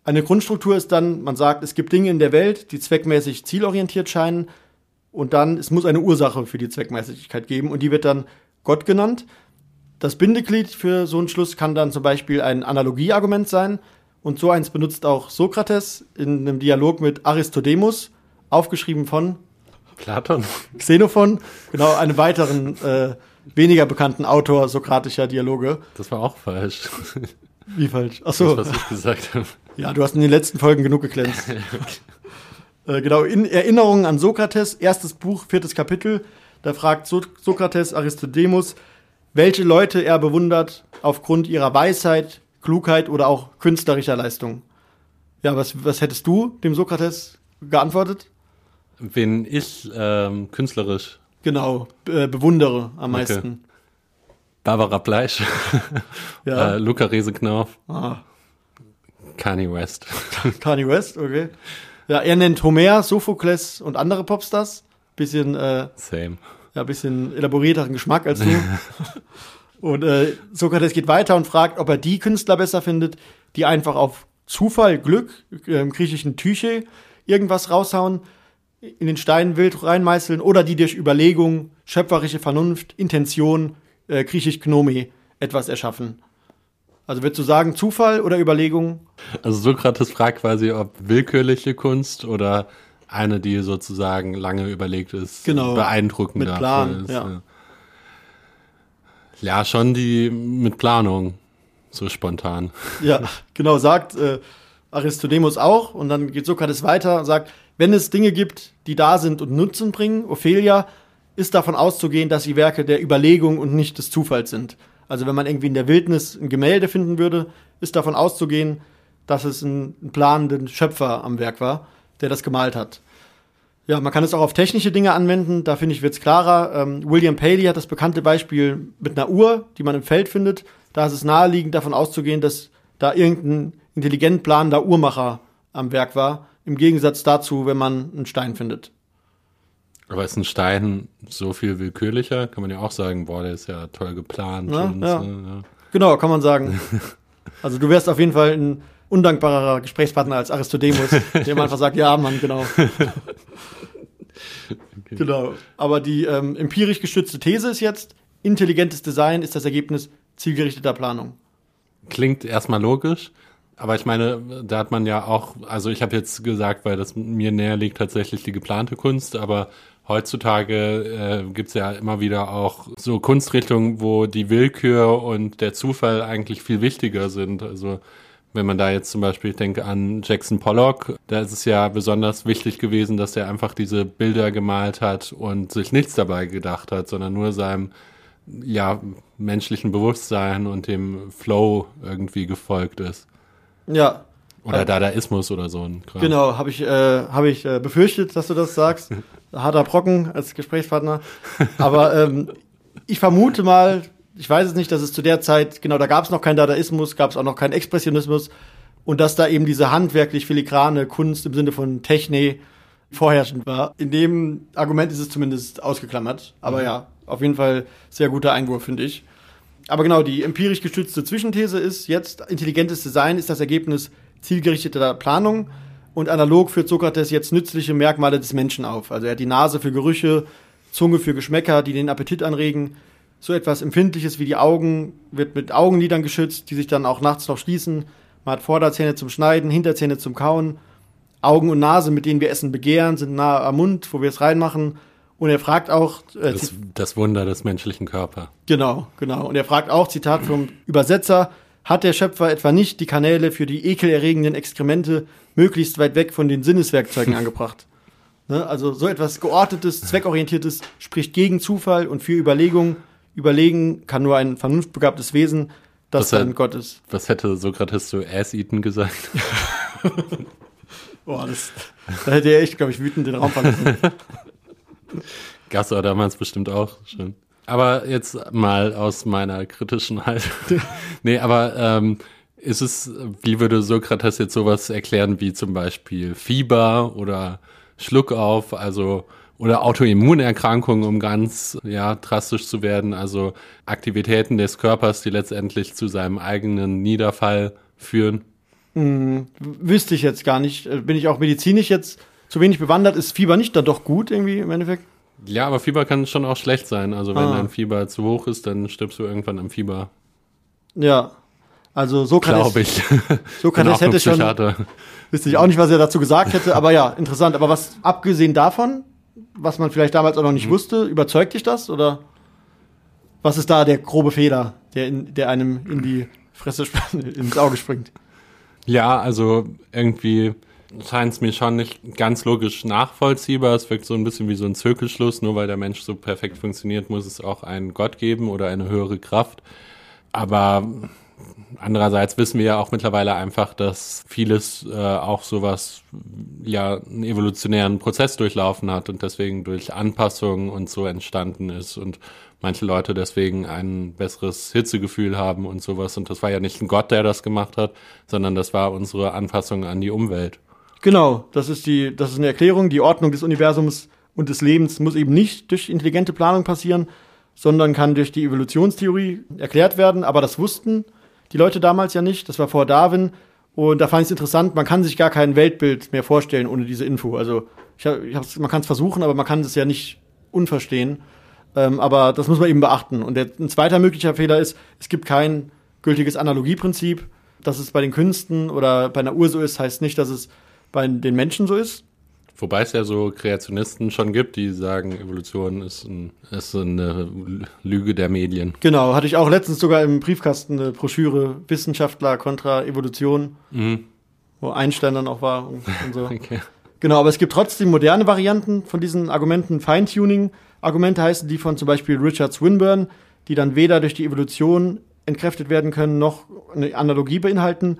Eine Grundstruktur ist dann, man sagt, es gibt Dinge in der Welt, die zweckmäßig zielorientiert scheinen. und dann, es muss eine Ursache für die Zweckmäßigkeit geben und die wird dann Gott genannt. Das Bindeglied für so einen Schluss kann dann zum Beispiel ein Analogieargument sein und so eins benutzt auch Sokrates in einem Dialog mit Aristodemus, aufgeschrieben von Platon. Xenophon, genau, einem weiteren äh, weniger bekannten Autor sokratischer Dialoge. Das war auch falsch. Wie falsch? Ach so. Das, was ich gesagt habe. Ja, du hast in den letzten Folgen genug geglänzt. äh, genau, in Erinnerungen an Sokrates, erstes Buch, viertes Kapitel. Da fragt so Sokrates Aristodemus, welche Leute er bewundert aufgrund ihrer Weisheit, Klugheit oder auch künstlerischer Leistung. Ja, was, was hättest du dem Sokrates geantwortet? Wen ich ähm, künstlerisch. Genau, äh, bewundere am Okay. meisten. Barbara Fleisch. Ja. äh, Luca Reseknauf. Ah, Kanye West. Kanye West, okay. Ja, er nennt Homer, Sophokles und andere Popstars. Bisschen, äh, Same. ja, bisschen elaborierteren Geschmack als du. und äh, Sokrates geht weiter und fragt, ob er die Künstler besser findet, die einfach auf Zufall, Glück, äh, griechischen Tyche, irgendwas raushauen, in den Stein wild reinmeißeln oder die durch Überlegung, schöpferische Vernunft, Intention, äh, griechisch Gnome, etwas erschaffen. Also würdest du sagen, Zufall oder Überlegung? Also Sokrates fragt quasi, ob willkürliche Kunst oder eine, die sozusagen lange überlegt ist, Genau. beeindruckender Mit Plan, ist. ja. ja, schon die mit Planung, so spontan. Ja, genau, sagt äh, Aristodemus auch. Und dann geht Sokrates weiter und sagt, wenn es Dinge gibt, die da sind und Nutzen bringen, Ophelia, ist davon auszugehen, dass sie Werke der Überlegung und nicht des Zufalls sind. Also wenn man irgendwie in der Wildnis ein Gemälde finden würde, ist davon auszugehen, dass es ein, ein planenden Schöpfer am Werk war, der das gemalt hat. Ja, man kann es auch auf technische Dinge anwenden, da finde ich, wird es klarer. Ähm, William Paley hat das bekannte Beispiel mit einer Uhr, die man im Feld findet. Da ist es naheliegend, davon auszugehen, dass da irgendein intelligent planender Uhrmacher am Werk war, im Gegensatz dazu, wenn man einen Stein findet. Aber ist ein Stein so viel willkürlicher? Kann man ja auch sagen, boah, der ist ja toll geplant. Ja, und ja. so, ja. Genau, kann man sagen. Also du wärst auf jeden Fall ein undankbarerer Gesprächspartner als Aristodemus, dem einfach sagt, ja, Mann, genau. Genau. Aber die ähm, empirisch gestützte These ist jetzt, intelligentes Design ist das Ergebnis zielgerichteter Planung. Klingt erstmal logisch, aber ich meine, da hat man ja auch, also ich habe jetzt gesagt, weil das mir näher liegt, tatsächlich die geplante Kunst, aber heutzutage äh, gibt's ja immer wieder auch so Kunstrichtungen, wo die Willkür und der Zufall eigentlich viel wichtiger sind. Also wenn man da jetzt zum Beispiel, ich denke an Jackson Pollock, da ist es ja besonders wichtig gewesen, dass er einfach diese Bilder gemalt hat und sich nichts dabei gedacht hat, sondern nur seinem ja, menschlichen Bewusstsein und dem Flow irgendwie gefolgt ist. Ja, Oder Dadaismus oder so ein Kram. genau, habe ich, äh, hab ich äh, befürchtet, dass du das sagst. Harter Brocken als Gesprächspartner. Aber ähm, ich vermute mal, ich weiß es nicht, dass es zu der Zeit, genau, da gab es noch keinen Dadaismus, gab es auch noch keinen Expressionismus und dass da eben diese handwerklich filigrane Kunst im Sinne von Techne vorherrschend war. In dem Argument ist es zumindest ausgeklammert. Aber ja, auf jeden Fall sehr guter Einwurf, finde ich. Aber genau, die empirisch gestützte Zwischenthese ist jetzt, intelligentes Design ist das Ergebnis zielgerichteter Planung und analog führt Sokrates jetzt nützliche Merkmale des Menschen auf. Also er hat die Nase für Gerüche, Zunge für Geschmäcker, die den Appetit anregen. So etwas Empfindliches wie die Augen wird mit Augenlidern geschützt, die sich dann auch nachts noch schließen. Man hat Vorderzähne zum Schneiden, Hinterzähne zum Kauen. Augen und Nase, mit denen wir Essen begehren, sind nahe am Mund, wo wir es reinmachen. Und er fragt auch, äh, Das, das Wunder des menschlichen Körpers. Genau, genau. Und er fragt auch, Zitat vom Übersetzer, hat der Schöpfer etwa nicht die Kanäle für die ekelerregenden Exkremente möglichst weit weg von den Sinneswerkzeugen angebracht? Ne? Also so etwas geordnetes, zweckorientiertes spricht gegen Zufall und für Überlegung. Überlegen kann nur ein vernunftbegabtes Wesen, das hat- dann Gott ist. Was hätte Sokrates zu Ass-Eaten gesagt? Boah, das, da hätte er echt, glaube ich, wütend den Raum verlassen. Gas war damals bestimmt auch schon. Aber jetzt mal aus meiner kritischen Haltung. nee, aber ähm, ist es, wie würde Sokrates jetzt sowas erklären wie zum Beispiel Fieber oder Schluckauf, also oder Autoimmunerkrankungen, um ganz ja drastisch zu werden, also Aktivitäten des Körpers, die letztendlich zu seinem eigenen Niederfall führen. Wüsste ich jetzt gar nicht. Äh, Bin ich auch medizinisch jetzt zu wenig bewandert, ist Fieber nicht dann doch gut irgendwie im Endeffekt? Ja, aber Fieber kann schon auch schlecht sein. Also wenn Ah. dein Fieber zu hoch ist, dann stirbst du irgendwann am Fieber. Ja. Also so kann Glaube ich. so kann es hätte schon, wüsste ich auch nicht, was er dazu gesagt hätte, aber ja, interessant. Aber was, abgesehen davon, was man vielleicht damals auch noch Mhm. nicht wusste, überzeugt dich das oder was ist da der grobe Fehler, der, in, der einem in die Fresse, ins Auge springt? Ja, also irgendwie scheint es mir schon nicht ganz logisch nachvollziehbar. Es wirkt so ein bisschen wie so ein Zirkelschluss. Nur weil der Mensch so perfekt funktioniert, muss es auch einen Gott geben oder eine höhere Kraft. Aber andererseits wissen wir ja auch mittlerweile einfach, dass vieles äh, auch sowas, ja, einen evolutionären Prozess durchlaufen hat und deswegen durch Anpassungen und so entstanden ist und manche Leute deswegen ein besseres Hitzegefühl haben und sowas. Und das war ja nicht ein Gott, der das gemacht hat, sondern das war unsere Anpassung an die Umwelt. Genau, das ist die, das ist eine Erklärung. Die Ordnung des Universums und des Lebens muss eben nicht durch intelligente Planung passieren, sondern kann durch die Evolutionstheorie erklärt werden. Aber das wussten die Leute damals ja nicht. Das war vor Darwin. Und da fand ich es interessant, man kann sich gar kein Weltbild mehr vorstellen ohne diese Info. Also ich hab, ich hab's, man kann es versuchen, aber man kann es ja nicht unverstehen. Ähm, aber das muss man eben beachten. Und der, ein zweiter möglicher Fehler ist, es gibt kein gültiges Analogieprinzip. Dass es bei den Künsten oder bei einer Uhr so ist, heißt nicht, dass es bei den Menschen so ist. Wobei es ja so Kreationisten schon gibt, die sagen, Evolution ist, ein, ist eine Lüge der Medien. Genau, hatte ich auch letztens sogar im Briefkasten eine Broschüre Wissenschaftler kontra Evolution, Mhm. wo Einstein dann auch war und, und so. Okay. Genau, aber es gibt trotzdem moderne Varianten von diesen Argumenten. Feintuning-Argumente heißen die von zum Beispiel Richard Swinburne, die dann weder durch die Evolution entkräftet werden können, noch eine Analogie beinhalten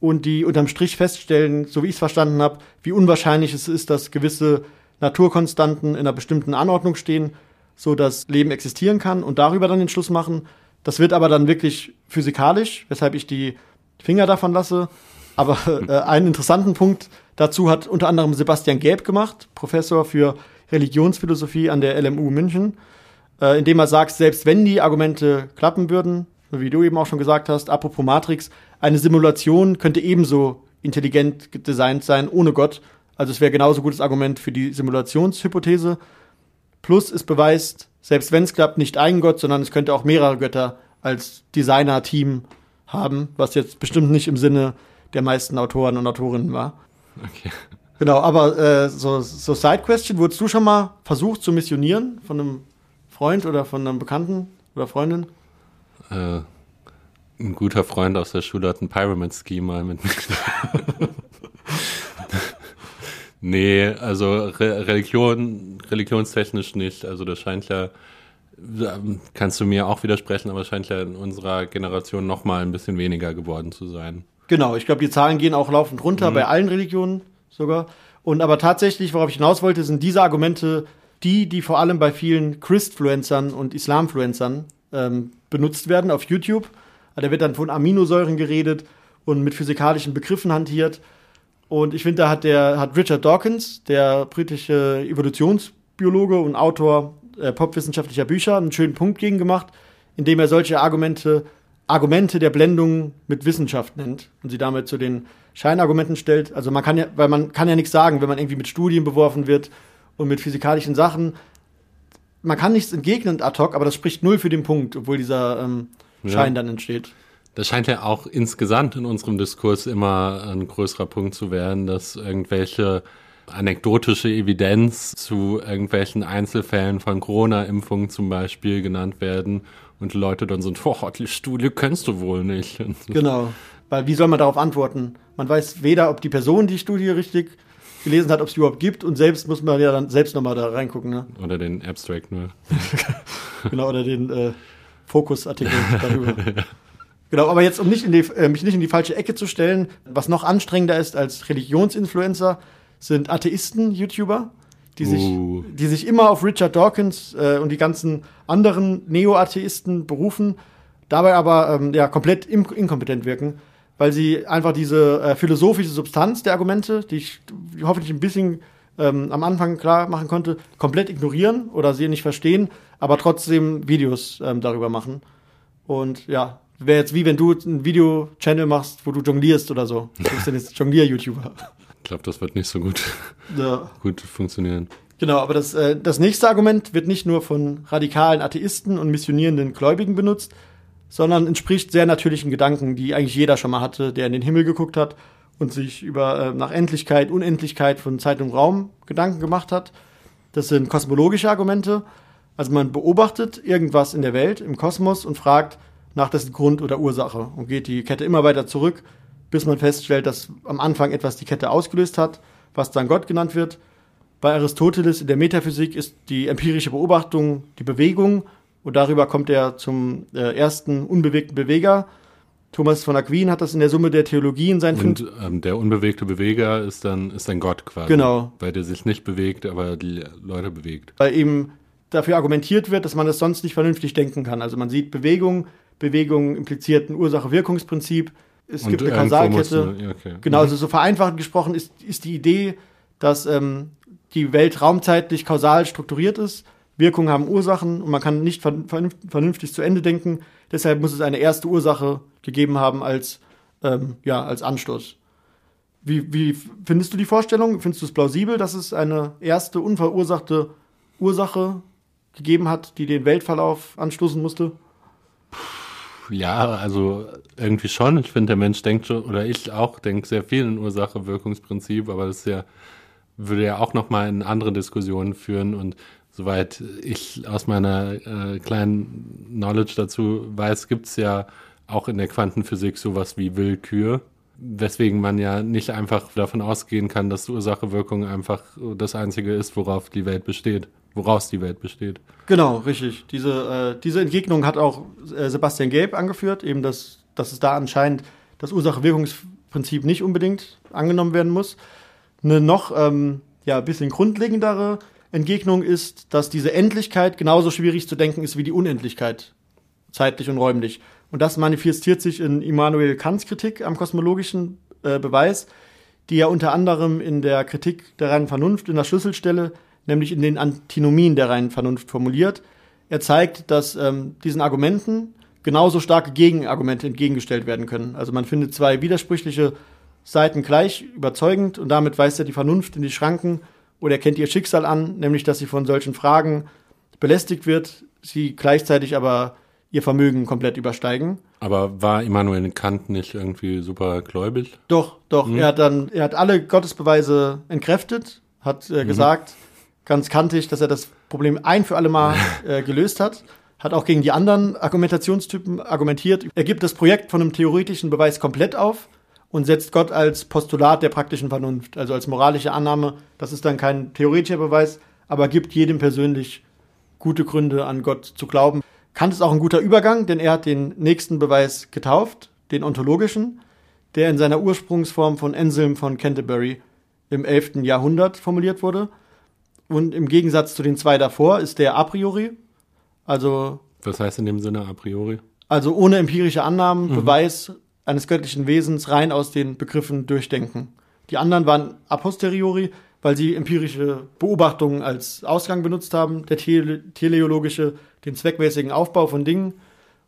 und die unterm Strich feststellen, so wie ich es verstanden habe, wie unwahrscheinlich es ist, dass gewisse Naturkonstanten in einer bestimmten Anordnung stehen, so dass Leben existieren kann und darüber dann den Schluss machen. Das wird aber dann wirklich physikalisch, weshalb ich die Finger davon lasse. Aber äh, einen interessanten Punkt dazu hat unter anderem Sebastian Gäb gemacht, Professor für Religionsphilosophie an der LMU München, äh, indem er sagt, selbst wenn die Argumente klappen würden, so wie du eben auch schon gesagt hast, apropos Matrix, eine Simulation könnte ebenso intelligent designt sein, ohne Gott. Also es wäre genauso gutes Argument für die Simulationshypothese. Plus es beweist, selbst wenn es klappt, nicht ein Gott, sondern es könnte auch mehrere Götter als Designer-Team haben, was jetzt bestimmt nicht im Sinne der meisten Autoren und Autorinnen war. Okay. Genau, aber äh, so, so Side-Question, wurdest du schon mal versucht zu missionieren von einem Freund oder von einem Bekannten oder Freundin? Äh, ein guter Freund aus der Schule hat ein Pyramid Scheme mal mit mir. nee, also Re Religion, religionstechnisch nicht. Also das scheint ja, ähm, kannst du mir auch widersprechen, aber es scheint ja in unserer Generation noch mal ein bisschen weniger geworden zu sein. Genau, ich glaube, die Zahlen gehen auch laufend runter, bei allen Religionen sogar. Und aber tatsächlich, worauf ich hinaus wollte, sind diese Argumente die, die vor allem bei vielen Christfluencern und Islamfluencern ähm, benutzt werden auf YouTube. Da wird dann von Aminosäuren geredet und mit physikalischen Begriffen hantiert. Und ich finde, da hat der hat Richard Dawkins, der britische Evolutionsbiologe und Autor äh, popwissenschaftlicher Bücher, einen schönen Punkt gegen gemacht, indem er solche Argumente Argumente der Blendung mit Wissenschaft nennt und sie damit zu den Scheinargumenten stellt. Also man kann ja, weil man kann ja nichts sagen, wenn man irgendwie mit Studien beworfen wird und mit physikalischen Sachen. Man kann nichts entgegnen ad hoc, aber das spricht null für den Punkt, obwohl dieser ähm, Ja. Schein dann entsteht. Das scheint ja auch insgesamt in unserem Diskurs immer ein größerer Punkt zu werden, dass irgendwelche anekdotische Evidenz zu irgendwelchen Einzelfällen von Corona-Impfungen zum Beispiel genannt werden und Leute dann sind, boah, die Studie kennst du wohl nicht. Genau. Weil wie soll man darauf antworten? Man weiß weder, ob die Person die Studie richtig gelesen hat, ob es überhaupt gibt und selbst muss man ja dann selbst nochmal da reingucken, ne? Oder den Abstract nur. Genau, oder den äh, Fokusartikel darüber. Genau, aber jetzt, um nicht in die, äh, mich nicht in die falsche Ecke zu stellen, was noch anstrengender ist als Religionsinfluencer, sind Atheisten, YouTuber, die sich, Uh. die sich immer auf Richard Dawkins äh, und die ganzen anderen Neo-Atheisten berufen, dabei aber ähm, ja, komplett inkompetent wirken, weil sie einfach diese äh, philosophische Substanz der Argumente, die ich hoffentlich ein bisschen ähm, am Anfang klar machen konnte, komplett ignorieren oder sie nicht verstehen, aber trotzdem Videos ähm, darüber machen. Und ja, wäre jetzt wie wenn du einen Video-Channel machst, wo du jonglierst oder so. Du bist dann jetzt Jonglier-YouTuber. glaube, das wird nicht so gut, Ja. gut funktionieren. Genau, aber das, äh, das nächste Argument wird nicht nur von radikalen Atheisten und missionierenden Gläubigen benutzt, sondern entspricht sehr natürlichen Gedanken, die eigentlich jeder schon mal hatte, der in den Himmel geguckt hat und sich über äh, nach Endlichkeit, Unendlichkeit von Zeit und Raum Gedanken gemacht hat. Das sind kosmologische Argumente. Also man beobachtet irgendwas in der Welt, im Kosmos und fragt nach dessen Grund oder Ursache und geht die Kette immer weiter zurück, bis man feststellt, dass am Anfang etwas die Kette ausgelöst hat, was dann Gott genannt wird. Bei Aristoteles in der Metaphysik ist die empirische Beobachtung die Bewegung und darüber kommt er zum äh, ersten unbewegten Beweger. Thomas von Aquin hat das in der Summe der Theologie in seinen Und ähm, der unbewegte Beweger ist dann, ist dann Gott quasi. Genau. Weil der sich nicht bewegt, aber die Leute bewegt. weil eben dafür argumentiert wird, dass man das sonst nicht vernünftig denken kann. Also man sieht Bewegung, Bewegung impliziert ein Ursache-Wirkungsprinzip. Es gibt eine irgendwo Kausalkette. ja, okay. Genau, also so vereinfacht gesprochen ist, ist die Idee, dass ähm, die Welt raumzeitlich kausal strukturiert ist. Wirkungen haben Ursachen und man kann nicht vernünf- vernünf- vernünftig zu Ende denken. Deshalb muss es eine erste Ursache gegeben haben als, ähm, ja, als Anstoß. Wie, wie findest du die Vorstellung? Findest du es plausibel, dass es eine erste unverursachte Ursache gegeben hat, die den Weltverlauf anstoßen musste? Ja, also irgendwie schon. Ich finde, der Mensch denkt schon, oder ich auch denke sehr viel in Ursache-Wirkungsprinzip, aber das ist ja, würde ja auch nochmal in andere Diskussionen führen und soweit ich aus meiner äh, kleinen Knowledge dazu weiß, gibt's ja auch in der Quantenphysik sowas wie Willkür, weswegen man ja nicht einfach davon ausgehen kann, dass Ursache-Wirkung einfach das Einzige ist, worauf die Welt besteht, woraus die Welt besteht. Genau, richtig. Diese, äh, diese Entgegnung hat auch äh, Sebastian Gelb angeführt, eben dass, dass es da anscheinend das Ursache-Wirkungsprinzip nicht unbedingt angenommen werden muss. Eine noch ähm, ja, bisschen grundlegendere Entgegnung ist, dass diese Endlichkeit genauso schwierig zu denken ist wie die Unendlichkeit, zeitlich und räumlich. Und das manifestiert sich in Immanuel Kants Kritik am kosmologischen äh, Beweis, die er unter anderem in der Kritik der reinen Vernunft in der Schlüsselstelle, nämlich in den Antinomien der reinen Vernunft formuliert. Er zeigt, dass ähm, diesen Argumenten genauso starke Gegenargumente entgegengestellt werden können. Also man findet zwei widersprüchliche Seiten gleich überzeugend und damit weist er die Vernunft in die Schranken oder erkennt ihr Schicksal an, nämlich dass sie von solchen Fragen belästigt wird, sie gleichzeitig aber ihr Vermögen komplett übersteigen. Aber war Immanuel Kant nicht irgendwie super gläubig? Doch, doch. Er hat dann, er hat alle Gottesbeweise entkräftet, hat äh, gesagt, ganz kantig, dass er das Problem ein für alle Mal äh, gelöst hat. Hat auch gegen die anderen Argumentationstypen argumentiert. Er gibt das Projekt von einem theoretischen Beweis komplett auf und setzt Gott als Postulat der praktischen Vernunft, also als moralische Annahme. Das ist dann kein theoretischer Beweis, aber gibt jedem persönlich gute Gründe an Gott zu glauben. Kant ist auch ein guter Übergang, denn er hat den nächsten Beweis getauft, den ontologischen, der in seiner Ursprungsform von Anselm von Canterbury im 11. Jahrhundert formuliert wurde. Und im Gegensatz zu den zwei davor ist der a priori, also, Was heißt in dem Sinne a priori? also ohne empirische Annahmen, Beweis eines göttlichen Wesens rein aus den Begriffen durchdenken. Die anderen waren a posteriori, weil sie empirische Beobachtungen als Ausgang benutzt haben, der tele teleologische den zweckmäßigen Aufbau von Dingen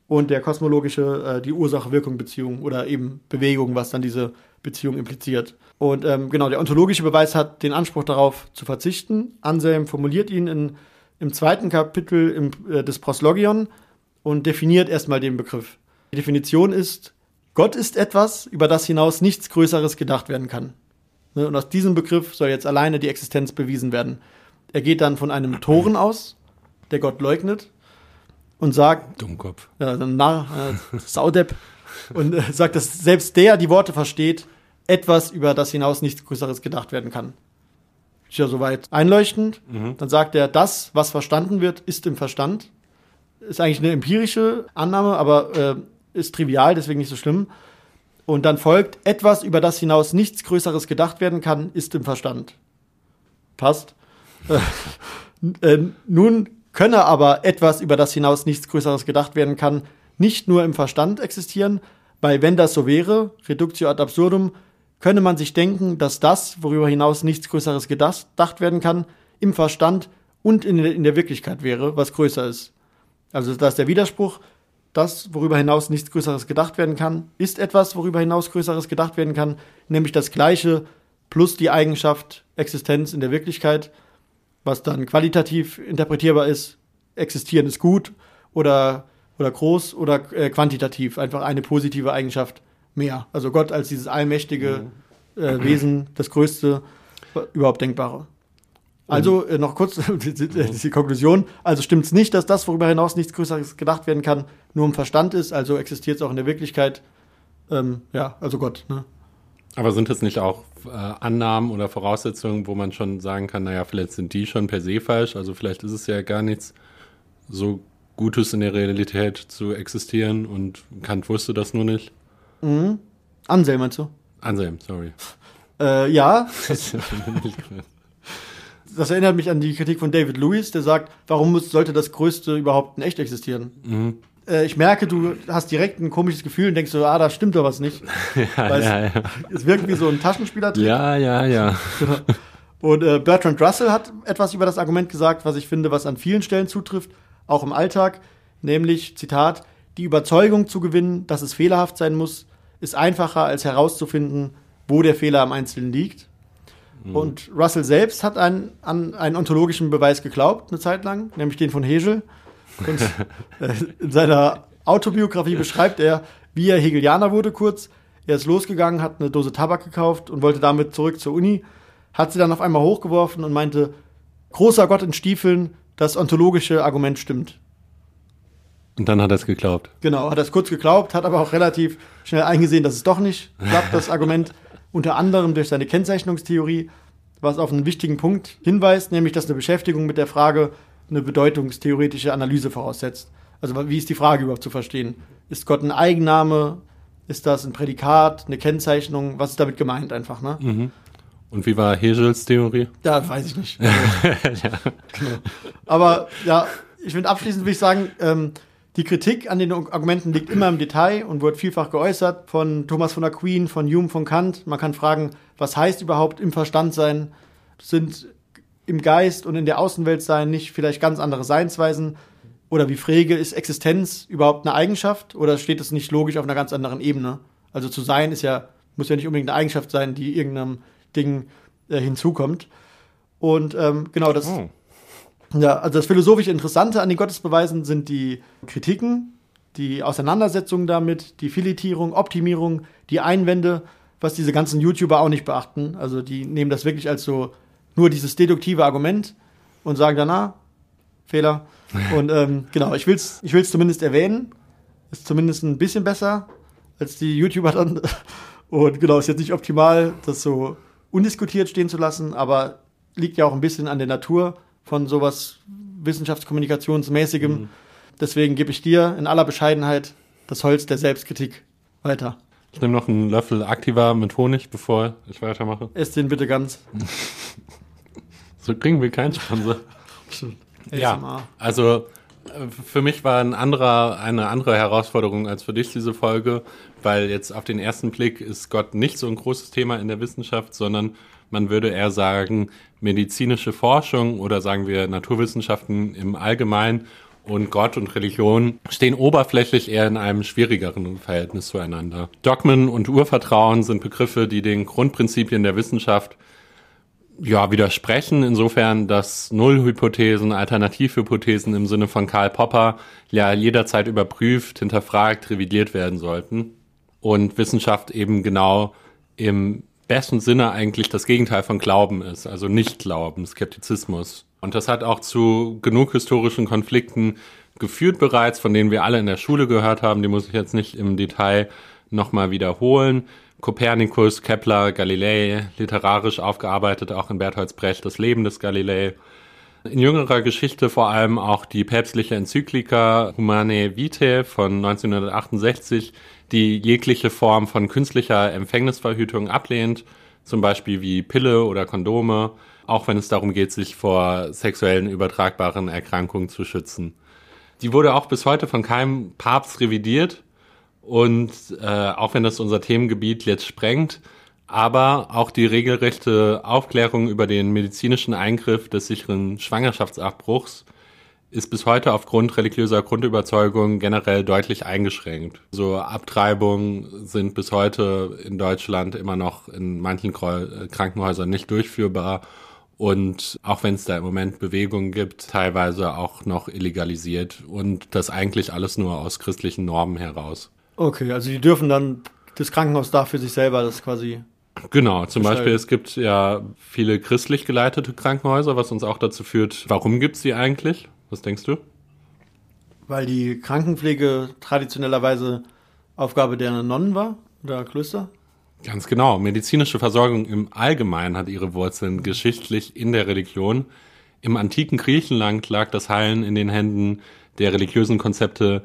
und der kosmologische äh, die Ursache-Wirkung-Beziehung oder eben Bewegung, was dann diese Beziehung impliziert. Und ähm, genau, der ontologische Beweis hat den Anspruch darauf zu verzichten. Anselm formuliert ihn in, im zweiten Kapitel im, äh, des Proslogion und definiert erstmal den Begriff. Die Definition ist, Gott ist etwas, über das hinaus nichts Größeres gedacht werden kann. Ne, Und aus diesem Begriff soll jetzt alleine die Existenz bewiesen werden. Er geht dann von einem Toren aus, der Gott leugnet, und sagt, Dummkopf. ja, Narr, äh, Saudepp, und äh, sagt, dass selbst der die Worte versteht, etwas, über das hinaus nichts Größeres gedacht werden kann. Ist ja soweit einleuchtend. Dann sagt er, das, was verstanden wird, ist im Verstand. Ist eigentlich eine empirische Annahme, aber äh, ist trivial, deswegen nicht so schlimm. Und dann folgt, etwas, über das hinaus nichts Größeres gedacht werden kann, ist im Verstand. Passt. Äh, äh, nun könne aber etwas, über das hinaus nichts Größeres gedacht werden kann, nicht nur im Verstand existieren, weil wenn das so wäre, reductio ad absurdum, könne man sich denken, dass das, worüber hinaus nichts Größeres gedacht werden kann, im Verstand und in in der Wirklichkeit wäre, was größer ist. Also da ist der Widerspruch, das, worüber hinaus nichts Größeres gedacht werden kann, ist etwas, worüber hinaus Größeres gedacht werden kann, nämlich das Gleiche plus die Eigenschaft Existenz in der Wirklichkeit, was dann qualitativ interpretierbar ist, existieren ist gut oder, oder groß oder äh, quantitativ, einfach eine positive Eigenschaft mehr. Also Gott als dieses allmächtige äh, Wesen, das größte überhaupt denkbare. Also äh, noch kurz die, die, die Konklusion. Also stimmt es nicht, dass das, worüber hinaus nichts Größeres gedacht werden kann, nur im Verstand ist. Also existiert es auch in der Wirklichkeit. Ähm, ja, also Gott. Ne? Aber sind es nicht auch äh, Annahmen oder Voraussetzungen, wo man schon sagen kann, naja, vielleicht sind die schon per se falsch, also vielleicht ist es ja gar nichts so Gutes in der Realität zu existieren und Kant wusste das nur nicht. Mhm. Anselm meinst du? Anselm, sorry. Äh, ja. Das erinnert mich an die Kritik von David Lewis, der sagt, warum muss, sollte das Größte überhaupt in echt existieren? Mhm. Äh, ich merke, du hast direkt ein komisches Gefühl und denkst so, ah, da stimmt doch was nicht. ja, Weil ja, es, ja. es wirkt wie so ein Taschenspieler. ja, ja, ja. Und äh, Bertrand Russell hat etwas über das Argument gesagt, was ich finde, was an vielen Stellen zutrifft, auch im Alltag, nämlich, Zitat, die Überzeugung zu gewinnen, dass es fehlerhaft sein muss, ist einfacher als herauszufinden, wo der Fehler am Einzelnen liegt. Und Russell selbst hat einen, an einen ontologischen Beweis geglaubt, eine Zeit lang, nämlich den von Hegel. Und äh, in seiner Autobiografie beschreibt er, wie er Hegelianer wurde kurz. Er ist losgegangen, hat eine Dose Tabak gekauft und wollte damit zurück zur Uni, hat sie dann auf einmal hochgeworfen und meinte, großer Gott in Stiefeln, das ontologische Argument stimmt. Und dann hat er es geglaubt. Genau, hat er es kurz geglaubt, hat aber auch relativ schnell eingesehen, dass es doch nicht klappt, das Argument. Unter anderem durch seine Kennzeichnungstheorie, was auf einen wichtigen Punkt hinweist, nämlich dass eine Beschäftigung mit der Frage eine bedeutungstheoretische Analyse voraussetzt. Also wie ist die Frage überhaupt zu verstehen? Ist Gott ein Eigenname? Ist das ein Prädikat, eine Kennzeichnung? Was ist damit gemeint einfach, ne? Und wie war Hegels Theorie? Ja, weiß ich nicht. Genau. Aber ja, ich finde abschließend will ich sagen, ähm, die Kritik an den Argumenten liegt immer im Detail und wird vielfach geäußert von Thomas von Aquin, von Hume, von Kant. Man kann fragen, was heißt überhaupt im Verstand sein? Sind im Geist und in der Außenwelt sein nicht vielleicht ganz andere Seinsweisen? Oder wie Frege, ist Existenz überhaupt eine Eigenschaft oder steht es nicht logisch auf einer ganz anderen Ebene? Also zu sein ist ja, muss ja nicht unbedingt eine Eigenschaft sein, die irgendeinem Ding äh, hinzukommt. Und ähm, genau das. Oh. Ja, also das philosophisch Interessante an den Gottesbeweisen sind die Kritiken, die Auseinandersetzungen damit, die Filetierung, Optimierung, die Einwände, was diese ganzen YouTuber auch nicht beachten. Also die nehmen das wirklich als so nur dieses deduktive Argument und sagen danach Fehler. Und ähm, genau, ich will es ich will's zumindest erwähnen. Ist zumindest ein bisschen besser als die YouTuber dann. Und genau, ist jetzt nicht optimal, das so undiskutiert stehen zu lassen, aber liegt ja auch ein bisschen an der Natur von sowas Wissenschaftskommunikationsmäßigem. Deswegen gebe ich dir in aller Bescheidenheit das Holz der Selbstkritik weiter. Ich nehme noch einen Löffel Activa mit Honig, bevor ich weitermache. Ess den bitte ganz. So kriegen wir keinen Sponsor. Ja, also äh, für mich war ein anderer, eine andere Herausforderung als für dich diese Folge, weil jetzt auf den ersten Blick ist Gott nicht so ein großes Thema in der Wissenschaft, sondern man würde eher sagen, medizinische Forschung oder sagen wir Naturwissenschaften im Allgemeinen und Gott und Religion stehen oberflächlich eher in einem schwierigeren Verhältnis zueinander. Dogmen und Urvertrauen sind Begriffe, die den Grundprinzipien der Wissenschaft ja, widersprechen, insofern, dass Nullhypothesen, Alternativhypothesen im Sinne von Karl Popper ja jederzeit überprüft, hinterfragt, revidiert werden sollten. Und Wissenschaft eben genau im besten Sinne eigentlich das Gegenteil von Glauben ist, also Nicht-Glauben, Skeptizismus. Und das hat auch zu genug historischen Konflikten geführt bereits, von denen wir alle in der Schule gehört haben. Die muss ich jetzt nicht im Detail nochmal wiederholen. Kopernikus, Kepler, Galilei, literarisch aufgearbeitet, auch in Bertholds Brecht, das Leben des Galilei. In jüngerer Geschichte vor allem auch die päpstliche Enzyklika Humanae Vitae von 1968, die jegliche Form von künstlicher Empfängnisverhütung ablehnt, zum Beispiel wie Pille oder Kondome, auch wenn es darum geht, sich vor sexuellen übertragbaren Erkrankungen zu schützen. Die wurde auch bis heute von keinem Papst revidiert, und äh, auch wenn das unser Themengebiet jetzt sprengt, aber auch die regelrechte Aufklärung über den medizinischen Eingriff des sicheren Schwangerschaftsabbruchs ist bis heute aufgrund religiöser Grundüberzeugung generell deutlich eingeschränkt. So Abtreibungen sind bis heute in Deutschland immer noch in manchen Krankenhäusern nicht durchführbar und auch wenn es da im Moment Bewegungen gibt, teilweise auch noch illegalisiert und das eigentlich alles nur aus christlichen Normen heraus. Okay, also die dürfen dann, das Krankenhaus darf für sich selber das quasi Genau, zum Beispiel, es gibt ja viele christlich geleitete Krankenhäuser, was uns auch dazu führt, warum gibt es die eigentlich? Was denkst du? Weil die Krankenpflege traditionellerweise Aufgabe der Nonnen war oder Klöster? Ganz genau. Medizinische Versorgung im Allgemeinen hat ihre Wurzeln geschichtlich in der Religion. Im antiken Griechenland lag das Heilen in den Händen der religiösen Konzepte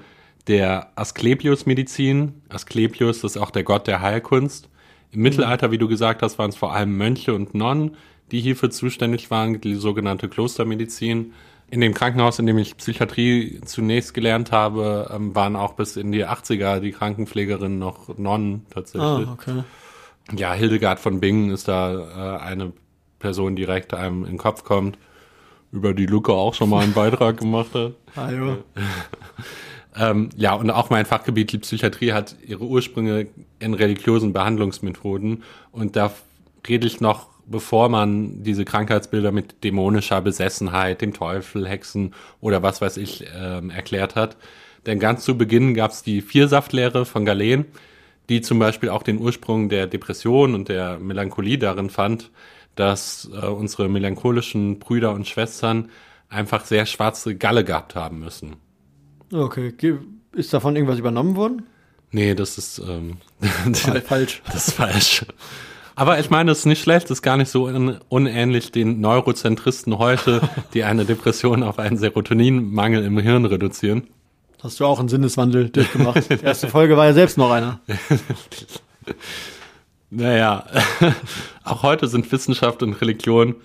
der Asklepios-Medizin. Asklepios ist auch der Gott der Heilkunst. Im Mittelalter, wie du gesagt hast, waren es vor allem Mönche und Nonnen, die hierfür zuständig waren, die sogenannte Klostermedizin. In dem Krankenhaus, in dem ich Psychiatrie zunächst gelernt habe, ähm, waren auch bis in die 80er die Krankenpflegerinnen noch Nonnen tatsächlich. Ah, okay. Ja, Hildegard von Bingen ist da äh, eine Person, die direkt einem in den Kopf kommt, über die Luca auch schon mal einen Beitrag gemacht hat. Ah, ja. ähm, ja, und auch mein Fachgebiet, die Psychiatrie, hat ihre Ursprünge in religiösen Behandlungsmethoden. Und da rede ich noch bevor man diese Krankheitsbilder mit dämonischer Besessenheit, dem Teufel, Hexen oder was weiß ich ähm, erklärt hat. Denn ganz zu Beginn gab es die Viersaftlehre von Galen, die zum Beispiel auch den Ursprung der Depression und der Melancholie darin fand, dass äh, unsere melancholischen Brüder und Schwestern einfach sehr schwarze Galle gehabt haben müssen. Okay, ist davon irgendwas übernommen worden? Nee, das ist ähm, falsch. Das ist falsch. Aber ich meine, es ist nicht schlecht, es ist gar nicht so un unähnlich den Neurozentristen heute, die eine Depression auf einen Serotoninmangel im Hirn reduzieren. Hast du auch einen Sinneswandel durchgemacht? Die erste Folge war ja selbst noch einer. naja, auch heute sind Wissenschaft und Religion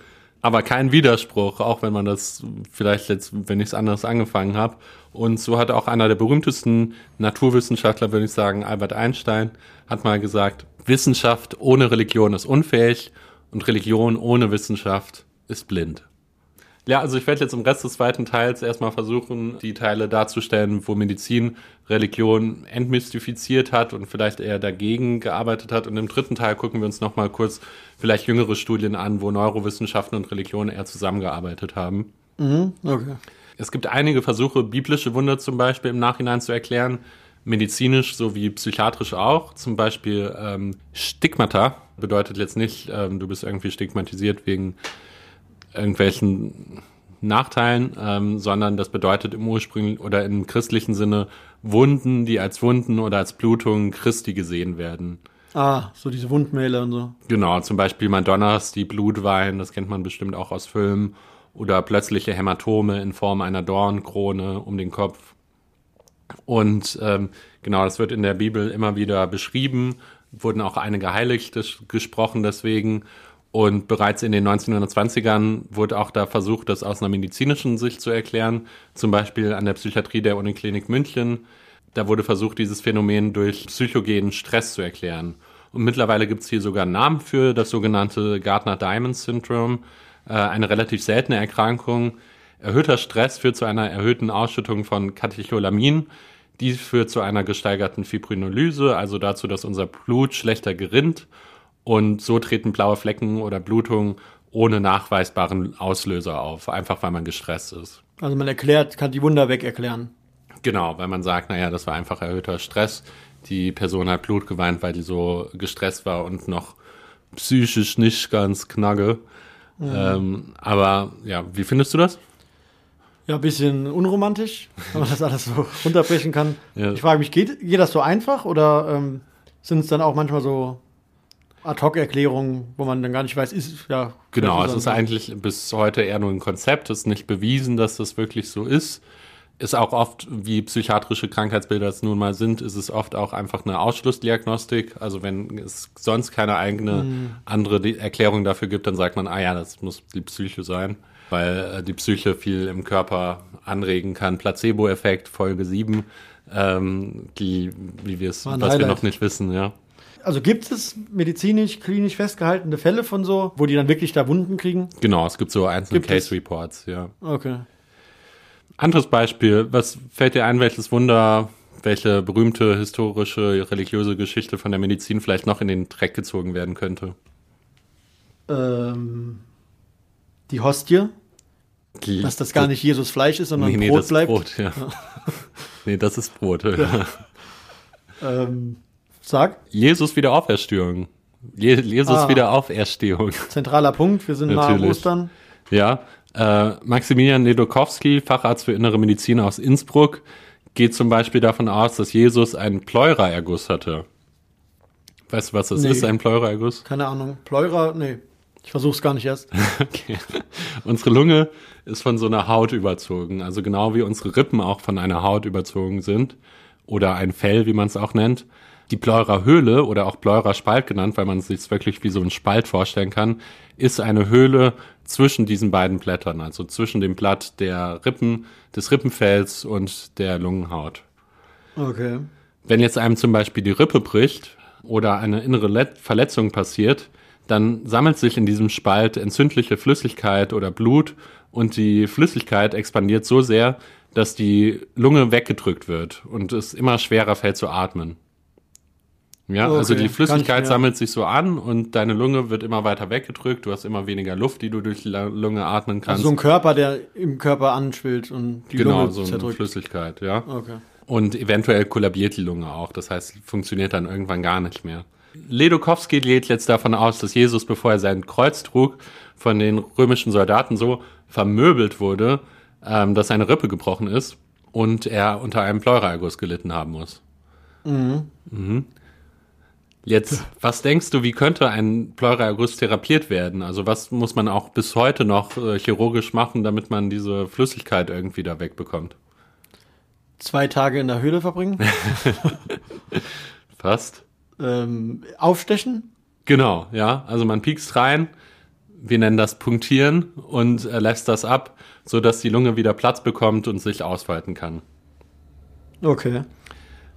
aber kein Widerspruch, auch wenn man das vielleicht jetzt, wenn ich es anders angefangen habe. Und so hat auch einer der berühmtesten Naturwissenschaftler, würde ich sagen, Albert Einstein, hat mal gesagt, Wissenschaft ohne Religion ist unfähig und Religion ohne Wissenschaft ist blind. Ja, also ich werde jetzt im Rest des zweiten Teils erstmal versuchen, die Teile darzustellen, wo Medizin Religion entmystifiziert hat und vielleicht eher dagegen gearbeitet hat. Und im dritten Teil gucken wir uns nochmal kurz vielleicht jüngere Studien an, wo Neurowissenschaften und Religion eher zusammengearbeitet haben. Mhm, okay. Es gibt einige Versuche, biblische Wunder zum Beispiel im Nachhinein zu erklären, medizinisch sowie psychiatrisch auch. Zum Beispiel ähm, Stigmata bedeutet jetzt nicht, ähm, du bist irgendwie stigmatisiert wegen irgendwelchen Nachteilen, ähm, sondern das bedeutet im ursprünglichen oder im christlichen Sinne Wunden, die als Wunden oder als Blutungen Christi gesehen werden. Ah, so diese Wundmähle und so. Genau, zum Beispiel Madonnas, die Blut weinen, das kennt man bestimmt auch aus Filmen. Oder plötzliche Hämatome in Form einer Dornkrone um den Kopf. Und ähm, genau, das wird in der Bibel immer wieder beschrieben, wurden auch einige Heiligte gesprochen deswegen. Und bereits in den 1920ern wurde auch da versucht, das aus einer medizinischen Sicht zu erklären. Zum Beispiel an der Psychiatrie der Uniklinik München. Da wurde versucht, dieses Phänomen durch psychogenen Stress zu erklären. Und mittlerweile gibt es hier sogar einen Namen für das sogenannte Gardner-Diamond-Syndrom, äh, eine relativ seltene Erkrankung. Erhöhter Stress führt zu einer erhöhten Ausschüttung von Katecholamin. Dies führt zu einer gesteigerten Fibrinolyse, also dazu, dass unser Blut schlechter gerinnt und so treten blaue Flecken oder Blutungen ohne nachweisbaren Auslöser auf, einfach weil man gestresst ist. Also man erklärt, kann die Wunder weg erklären. Genau, weil man sagt, naja, das war einfach erhöhter Stress. Die Person hat Blut geweint, weil die so gestresst war und noch psychisch nicht ganz knagge. Mhm. Ähm, aber ja, wie findest du das? Ja, ein bisschen unromantisch, wenn man das alles so runterbrechen kann. Ja. Ich frage mich, geht, geht das so einfach oder ähm, sind es dann auch manchmal so Ad-Hoc-Erklärung, wo man dann gar nicht weiß, ist ja. Genau, es ist eigentlich bis heute eher nur ein Konzept, es ist nicht bewiesen, dass das wirklich so ist. Ist auch oft, wie psychiatrische Krankheitsbilder es nun mal sind, ist es oft auch einfach eine Ausschlussdiagnostik. Also wenn es sonst keine eigene mhm. andere Erklärung dafür gibt, dann sagt man, ah ja, das muss die Psyche sein, weil äh, die Psyche viel im Körper anregen kann. Placebo-Effekt, Folge 7, ähm, die, wie wir es, was Highlight. wir noch nicht wissen, ja also gibt es medizinisch, klinisch festgehaltene Fälle von so, wo die dann wirklich da Wunden kriegen? Genau, es gibt so einzelne gibt Case es? Reports, ja. Okay. Anderes Beispiel, was fällt dir ein, welches Wunder, welche berühmte historische, religiöse Geschichte von der Medizin vielleicht noch in den Dreck gezogen werden könnte? Ähm, die Hostie, Die- dass das gar nicht Jesus Fleisch ist, sondern nee, nee, Brot das bleibt. Ist Brot, ja. nee, das ist Brot. Ähm, sag, Jesus Wiederauferstehung. Je Jesus Ah. Wiederauferstehung. zentraler Punkt, wir sind Natürlich. Ostern. Ja, äh, Maximilian Ledokowski, Facharzt für innere Medizin aus Innsbruck, geht zum Beispiel davon aus, dass Jesus einen Pleuraerguss hatte. Weißt du, was das Nee. ist, ein Pleuraerguss? Keine Ahnung. Pleura, nee. Ich versuch's gar nicht erst. Okay. Unsere Lunge ist von so einer Haut überzogen, also genau wie unsere Rippen auch von einer Haut überzogen sind oder ein Fell, wie man es auch nennt. Die Pleurahöhle oder auch Pleuraspalt genannt, weil man es sich wirklich wie so ein Spalt vorstellen kann, ist eine Höhle zwischen diesen beiden Blättern, also zwischen dem Blatt der Rippen, des Rippenfells und der Lungenhaut. Okay. Wenn jetzt einem zum Beispiel die Rippe bricht oder eine innere Let Verletzung passiert, dann sammelt sich in diesem Spalt entzündliche Flüssigkeit oder Blut und die Flüssigkeit expandiert so sehr, dass die Lunge weggedrückt wird und es immer schwerer fällt zu atmen. Ja, Okay, also die Flüssigkeit sammelt sich so an und deine Lunge wird immer weiter weggedrückt, du hast immer weniger Luft, die du durch die Lunge atmen kannst. Also so ein Körper, der im Körper anschwillt und die genau, Lunge so eine zerdrückt. Flüssigkeit, ja. Okay. Und eventuell kollabiert die Lunge auch. Das heißt, funktioniert dann irgendwann gar nicht mehr. Ledokowski geht jetzt davon aus, dass Jesus, bevor er sein Kreuz trug, von den römischen Soldaten so vermöbelt wurde, ähm, dass seine Rippe gebrochen ist und er unter einem Pleuraerguss gelitten haben muss. Mhm. Jetzt, was denkst du, wie könnte ein Pleuraerguss therapiert werden? Also was muss man auch bis heute noch äh, chirurgisch machen, damit man diese Flüssigkeit irgendwie da wegbekommt? Zwei Tage in der Höhle verbringen. Fast. ähm, aufstechen. Genau, ja. Also man piekst rein, wir nennen das Punktieren und äh, lässt das ab, so dass die Lunge wieder Platz bekommt und sich ausweiten kann. Okay.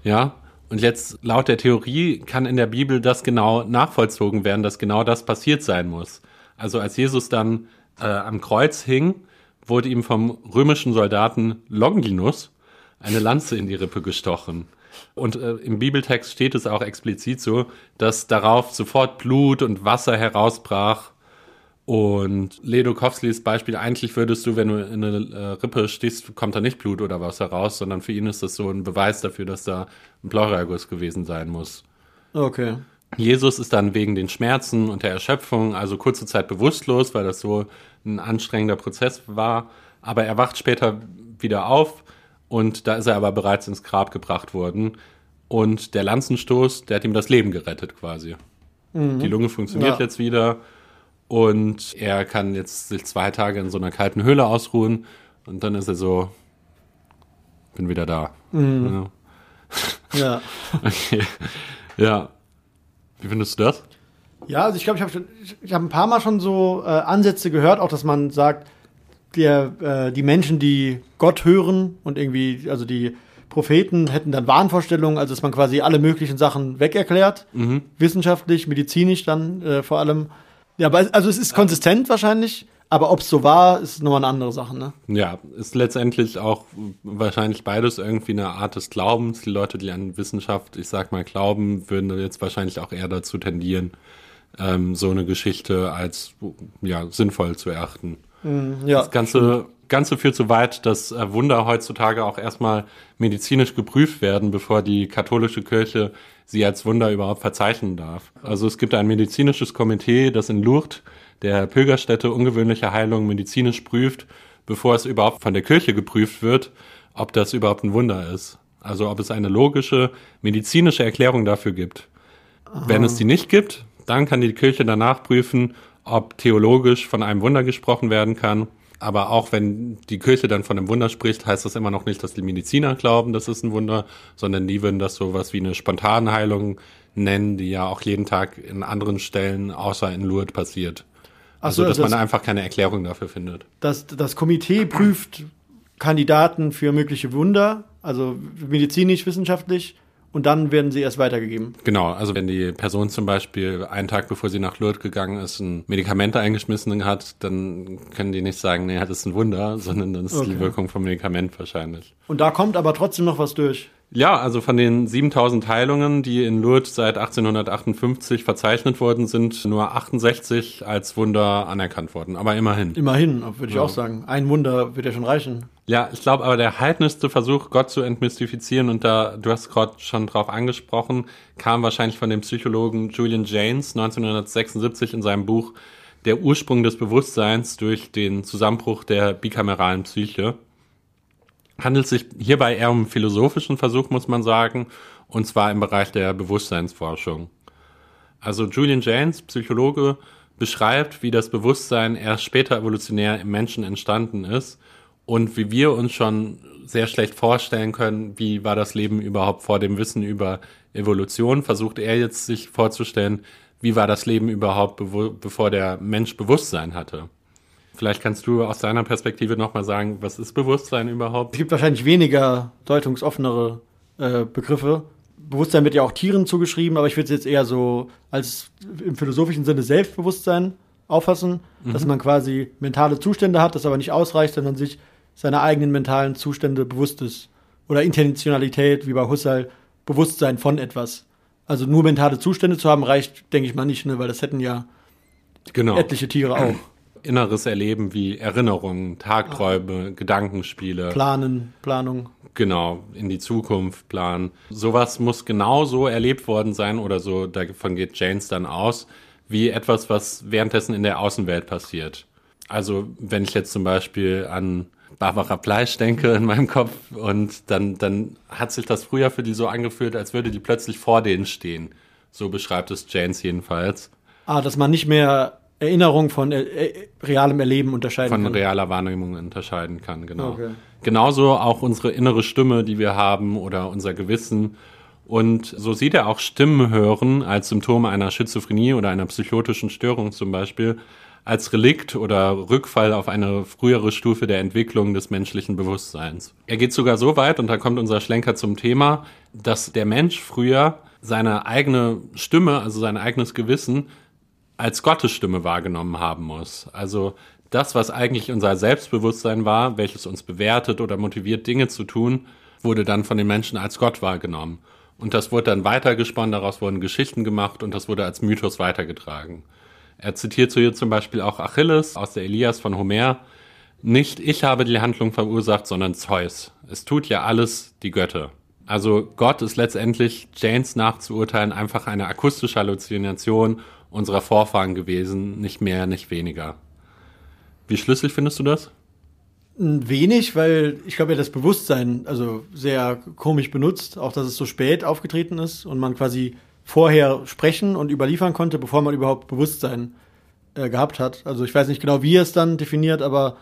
Ja. Und jetzt laut der Theorie kann in der Bibel das genau nachvollzogen werden, dass genau das passiert sein muss. Also als Jesus dann äh, am Kreuz hing, wurde ihm vom römischen Soldaten Longinus eine Lanze in die Rippe gestochen. Und äh, im Bibeltext steht es auch explizit so, dass darauf sofort Blut und Wasser herausbrach. Und Ledokowskis Beispiel, eigentlich würdest du, wenn du in eine äh, Rippe stichst, kommt da nicht Blut oder Wasser raus, sondern für ihn ist das so ein Beweis dafür, dass da ein Pleuraerguss gewesen sein muss. Okay. Jesus ist dann wegen den Schmerzen und der Erschöpfung also kurze Zeit bewusstlos, weil das so ein anstrengender Prozess war. Aber er wacht später wieder auf und da ist er aber bereits ins Grab gebracht worden. Und der Lanzenstoß, der hat ihm das Leben gerettet quasi. Die Lunge funktioniert Ja. jetzt wieder und er kann jetzt sich zwei Tage in so einer kalten Höhle ausruhen und dann ist er so, bin wieder da. Ja. Ja. Okay. Ja. Wie findest du das? Ja, also ich glaube, ich habe ich, hab ein paar Mal schon so äh, Ansätze gehört, auch dass man sagt, der, äh, die Menschen, die Gott hören und irgendwie, also die Propheten hätten dann Wahnvorstellungen, also dass man quasi alle möglichen Sachen wegerklärt, wissenschaftlich, medizinisch dann äh, vor allem. Ja, also es ist konsistent wahrscheinlich, aber ob es so war, ist nochmal eine andere Sache, ne? Ja, ist letztendlich auch wahrscheinlich beides irgendwie eine Art des Glaubens. Die Leute, die an Wissenschaft, ich sag mal, glauben, würden jetzt wahrscheinlich auch eher dazu tendieren, ähm, so eine Geschichte als ja, sinnvoll zu erachten. Ja. Das Ganze, Ganze führt so weit, dass äh, Wunder heutzutage auch erstmal medizinisch geprüft werden, bevor die katholische Kirche sie als Wunder überhaupt verzeichnen darf. Also es gibt ein medizinisches Komitee, das in Lourdes, der Pilgerstätte, ungewöhnliche Heilungen medizinisch prüft, bevor es überhaupt von der Kirche geprüft wird, ob das überhaupt ein Wunder ist. Also ob es eine logische medizinische Erklärung dafür gibt. Wenn es die nicht gibt, dann kann die Kirche danach prüfen, ob theologisch von einem Wunder gesprochen werden kann. Aber auch wenn die Kirche dann von einem Wunder spricht, heißt das immer noch nicht, dass die Mediziner glauben, das ist ein Wunder, sondern die würden das sowas wie eine Spontanheilung nennen, die ja auch jeden Tag in anderen Stellen außer in Lourdes passiert. Also, so, dass also man das- einfach keine Erklärung dafür findet. Das, das Komitee prüft Kandidaten für mögliche Wunder, also medizinisch, wissenschaftlich, und dann werden sie erst weitergegeben. Genau, also wenn die Person zum Beispiel einen Tag bevor sie nach Lourdes gegangen ist, ein Medikament eingeschmissen hat, dann können die nicht sagen, nee, das ist ein Wunder, sondern dann ist okay. die Wirkung vom Medikament wahrscheinlich. Und da kommt aber trotzdem noch was durch. Ja, also von den 7000 Heilungen, die in Lourdes seit 1858 verzeichnet worden sind, nur 68 als Wunder anerkannt worden. Aber immerhin. Immerhin, würde ich ja. auch sagen. Ein Wunder wird ja schon reichen. Ja, ich glaube aber der heidnischste Versuch, Gott zu entmystifizieren, und da, du hast gerade schon drauf angesprochen, kam wahrscheinlich von dem Psychologen Julian James 1976 in seinem Buch Der Ursprung des Bewusstseins durch den Zusammenbruch der bikameralen Psyche handelt sich hierbei eher um einen philosophischen Versuch, muss man sagen, und zwar im Bereich der Bewusstseinsforschung. Also Julian James, Psychologe, beschreibt, wie das Bewusstsein erst später evolutionär im Menschen entstanden ist und wie wir uns schon sehr schlecht vorstellen können, wie war das Leben überhaupt vor dem Wissen über Evolution, versucht er jetzt sich vorzustellen, wie war das Leben überhaupt, bevor der Mensch Bewusstsein hatte. Vielleicht kannst du aus deiner Perspektive nochmal sagen, was ist Bewusstsein überhaupt? Es gibt wahrscheinlich weniger deutungsoffenere äh, Begriffe. Bewusstsein wird ja auch Tieren zugeschrieben, aber ich würde es jetzt eher so als im philosophischen Sinne Selbstbewusstsein auffassen, mhm. dass man quasi mentale Zustände hat, das aber nicht ausreicht, sondern sich seiner eigenen mentalen Zustände bewusst ist. Oder Intentionalität, wie bei Husserl, Bewusstsein von etwas. Also nur mentale Zustände zu haben, reicht, denke ich mal, nicht, ne? weil das hätten ja genau. etliche Tiere auch inneres Erleben wie Erinnerungen, Tagträume, ah. Gedankenspiele. Planen, Planung. Genau, in die Zukunft planen. Sowas muss genauso erlebt worden sein oder so, davon geht Janes dann aus, wie etwas, was währenddessen in der Außenwelt passiert. Also, wenn ich jetzt zum Beispiel an Barbara Fleisch denke in meinem Kopf und dann, dann hat sich das früher für die so angefühlt, als würde die plötzlich vor denen stehen. So beschreibt es Janes jedenfalls. Ah, dass man nicht mehr Erinnerung von äh, äh, realem Erleben unterscheiden von kann. Von realer Wahrnehmung unterscheiden kann, genau. Okay. Genauso auch unsere innere Stimme, die wir haben oder unser Gewissen. Und so sieht er auch Stimmen hören als Symptom einer Schizophrenie oder einer psychotischen Störung zum Beispiel als Relikt oder Rückfall auf eine frühere Stufe der Entwicklung des menschlichen Bewusstseins. Er geht sogar so weit, und da kommt unser Schlenker zum Thema, dass der Mensch früher seine eigene Stimme, also sein eigenes Gewissen, als Gottesstimme wahrgenommen haben muss. Also das, was eigentlich unser Selbstbewusstsein war, welches uns bewertet oder motiviert, Dinge zu tun, wurde dann von den Menschen als Gott wahrgenommen. Und das wurde dann weitergesponnen, daraus wurden Geschichten gemacht und das wurde als Mythos weitergetragen. Er zitiert so hier zum Beispiel auch Achilles aus der Elias von Homer. Nicht ich habe die Handlung verursacht, sondern Zeus. Es tut ja alles die Götter. Also Gott ist letztendlich Janes nachzuurteilen einfach eine akustische Halluzination unserer Vorfahren gewesen, nicht mehr, nicht weniger. Wie schlüssig findest du das? Wenig, weil ich glaube ja das Bewusstsein also sehr komisch benutzt, auch dass es so spät aufgetreten ist und man quasi vorher sprechen und überliefern konnte, bevor man überhaupt Bewusstsein äh, gehabt hat. Also ich weiß nicht genau, wie er es dann definiert, aber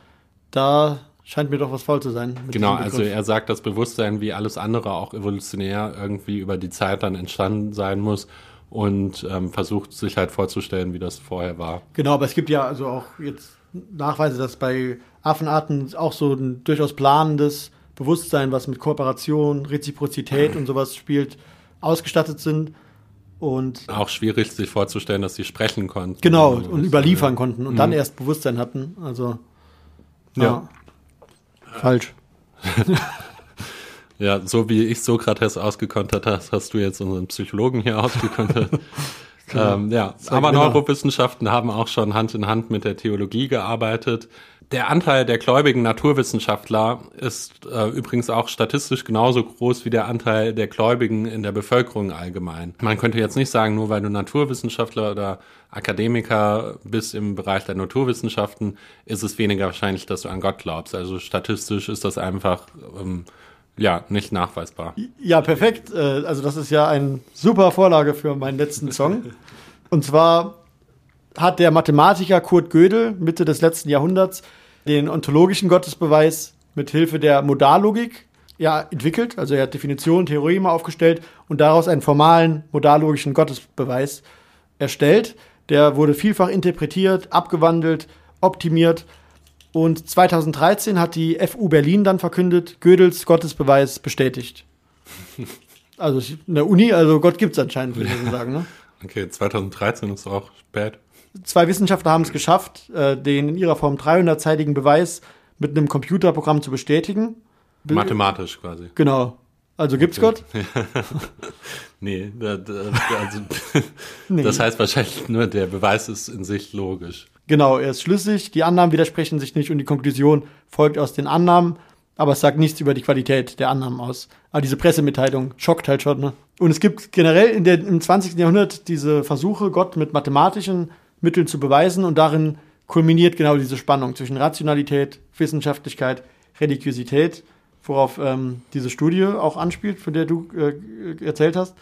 da scheint mir doch was faul zu sein. Genau, also er sagt, dass Bewusstsein wie alles andere auch evolutionär irgendwie über die Zeit dann entstanden sein muss und ähm, versucht sich halt vorzustellen, wie das vorher war. Genau, aber es gibt ja also auch jetzt Nachweise, dass bei Affenarten auch so ein durchaus planendes Bewusstsein, was mit Kooperation, Reziprozität und sowas spielt, ausgestattet sind. Und auch schwierig sich vorzustellen, dass sie sprechen konnten. Genau, und überliefern konnten und mhm. dann erst Bewusstsein hatten. Also ja. ja. Falsch. Ja, so wie ich Sokrates ausgekontert hast, hast du jetzt unseren Psychologen hier ausgekontert. genau. ähm, ja, aber Neurowissenschaften haben auch schon Hand in Hand mit der Theologie gearbeitet. Der Anteil der gläubigen Naturwissenschaftler ist äh, übrigens auch statistisch genauso groß wie der Anteil der Gläubigen in der Bevölkerung allgemein. Man könnte jetzt nicht sagen, nur weil du Naturwissenschaftler oder Akademiker bist im Bereich der Naturwissenschaften, ist es weniger wahrscheinlich, dass du an Gott glaubst. Also statistisch ist das einfach ähm, ja, nicht nachweisbar. Ja, perfekt. Äh, also das ist ja eine super Vorlage für meinen letzten Song. Und zwar hat der Mathematiker Kurt Gödel Mitte des letzten Jahrhunderts den ontologischen Gottesbeweis mit Hilfe der Modallogik ja, entwickelt. Also er hat Definitionen, Theoreme aufgestellt und daraus einen formalen modallogischen Gottesbeweis erstellt. Der wurde vielfach interpretiert, abgewandelt, optimiert und 2013 hat die FU Berlin dann verkündet, Gödels Gottesbeweis bestätigt. Also in der Uni, also Gott gibt's anscheinend, würde ich sagen. Ne? Okay, 2013 ist auch spät. Zwei Wissenschaftler haben es geschafft, äh, den in ihrer Form 300-seitigen Beweis mit einem Computerprogramm zu bestätigen. Be Mathematisch quasi. Genau. Also gibt's Gott? Nee, da, da, also, Nee. das heißt wahrscheinlich nur, der Beweis ist in sich logisch. Genau, er ist schlüssig, die Annahmen widersprechen sich nicht und die Konklusion folgt aus den Annahmen, aber es sagt nichts über die Qualität der Annahmen aus. Aber diese Pressemitteilung schockt halt schon. Ne? Und es gibt generell in der, im 20. Jahrhundert diese Versuche, Gott mit mathematischen Mitteln zu beweisen und darin kulminiert genau diese Spannung zwischen Rationalität, Wissenschaftlichkeit, Religiosität, worauf ähm, diese Studie auch anspielt, von der du äh, erzählt hast.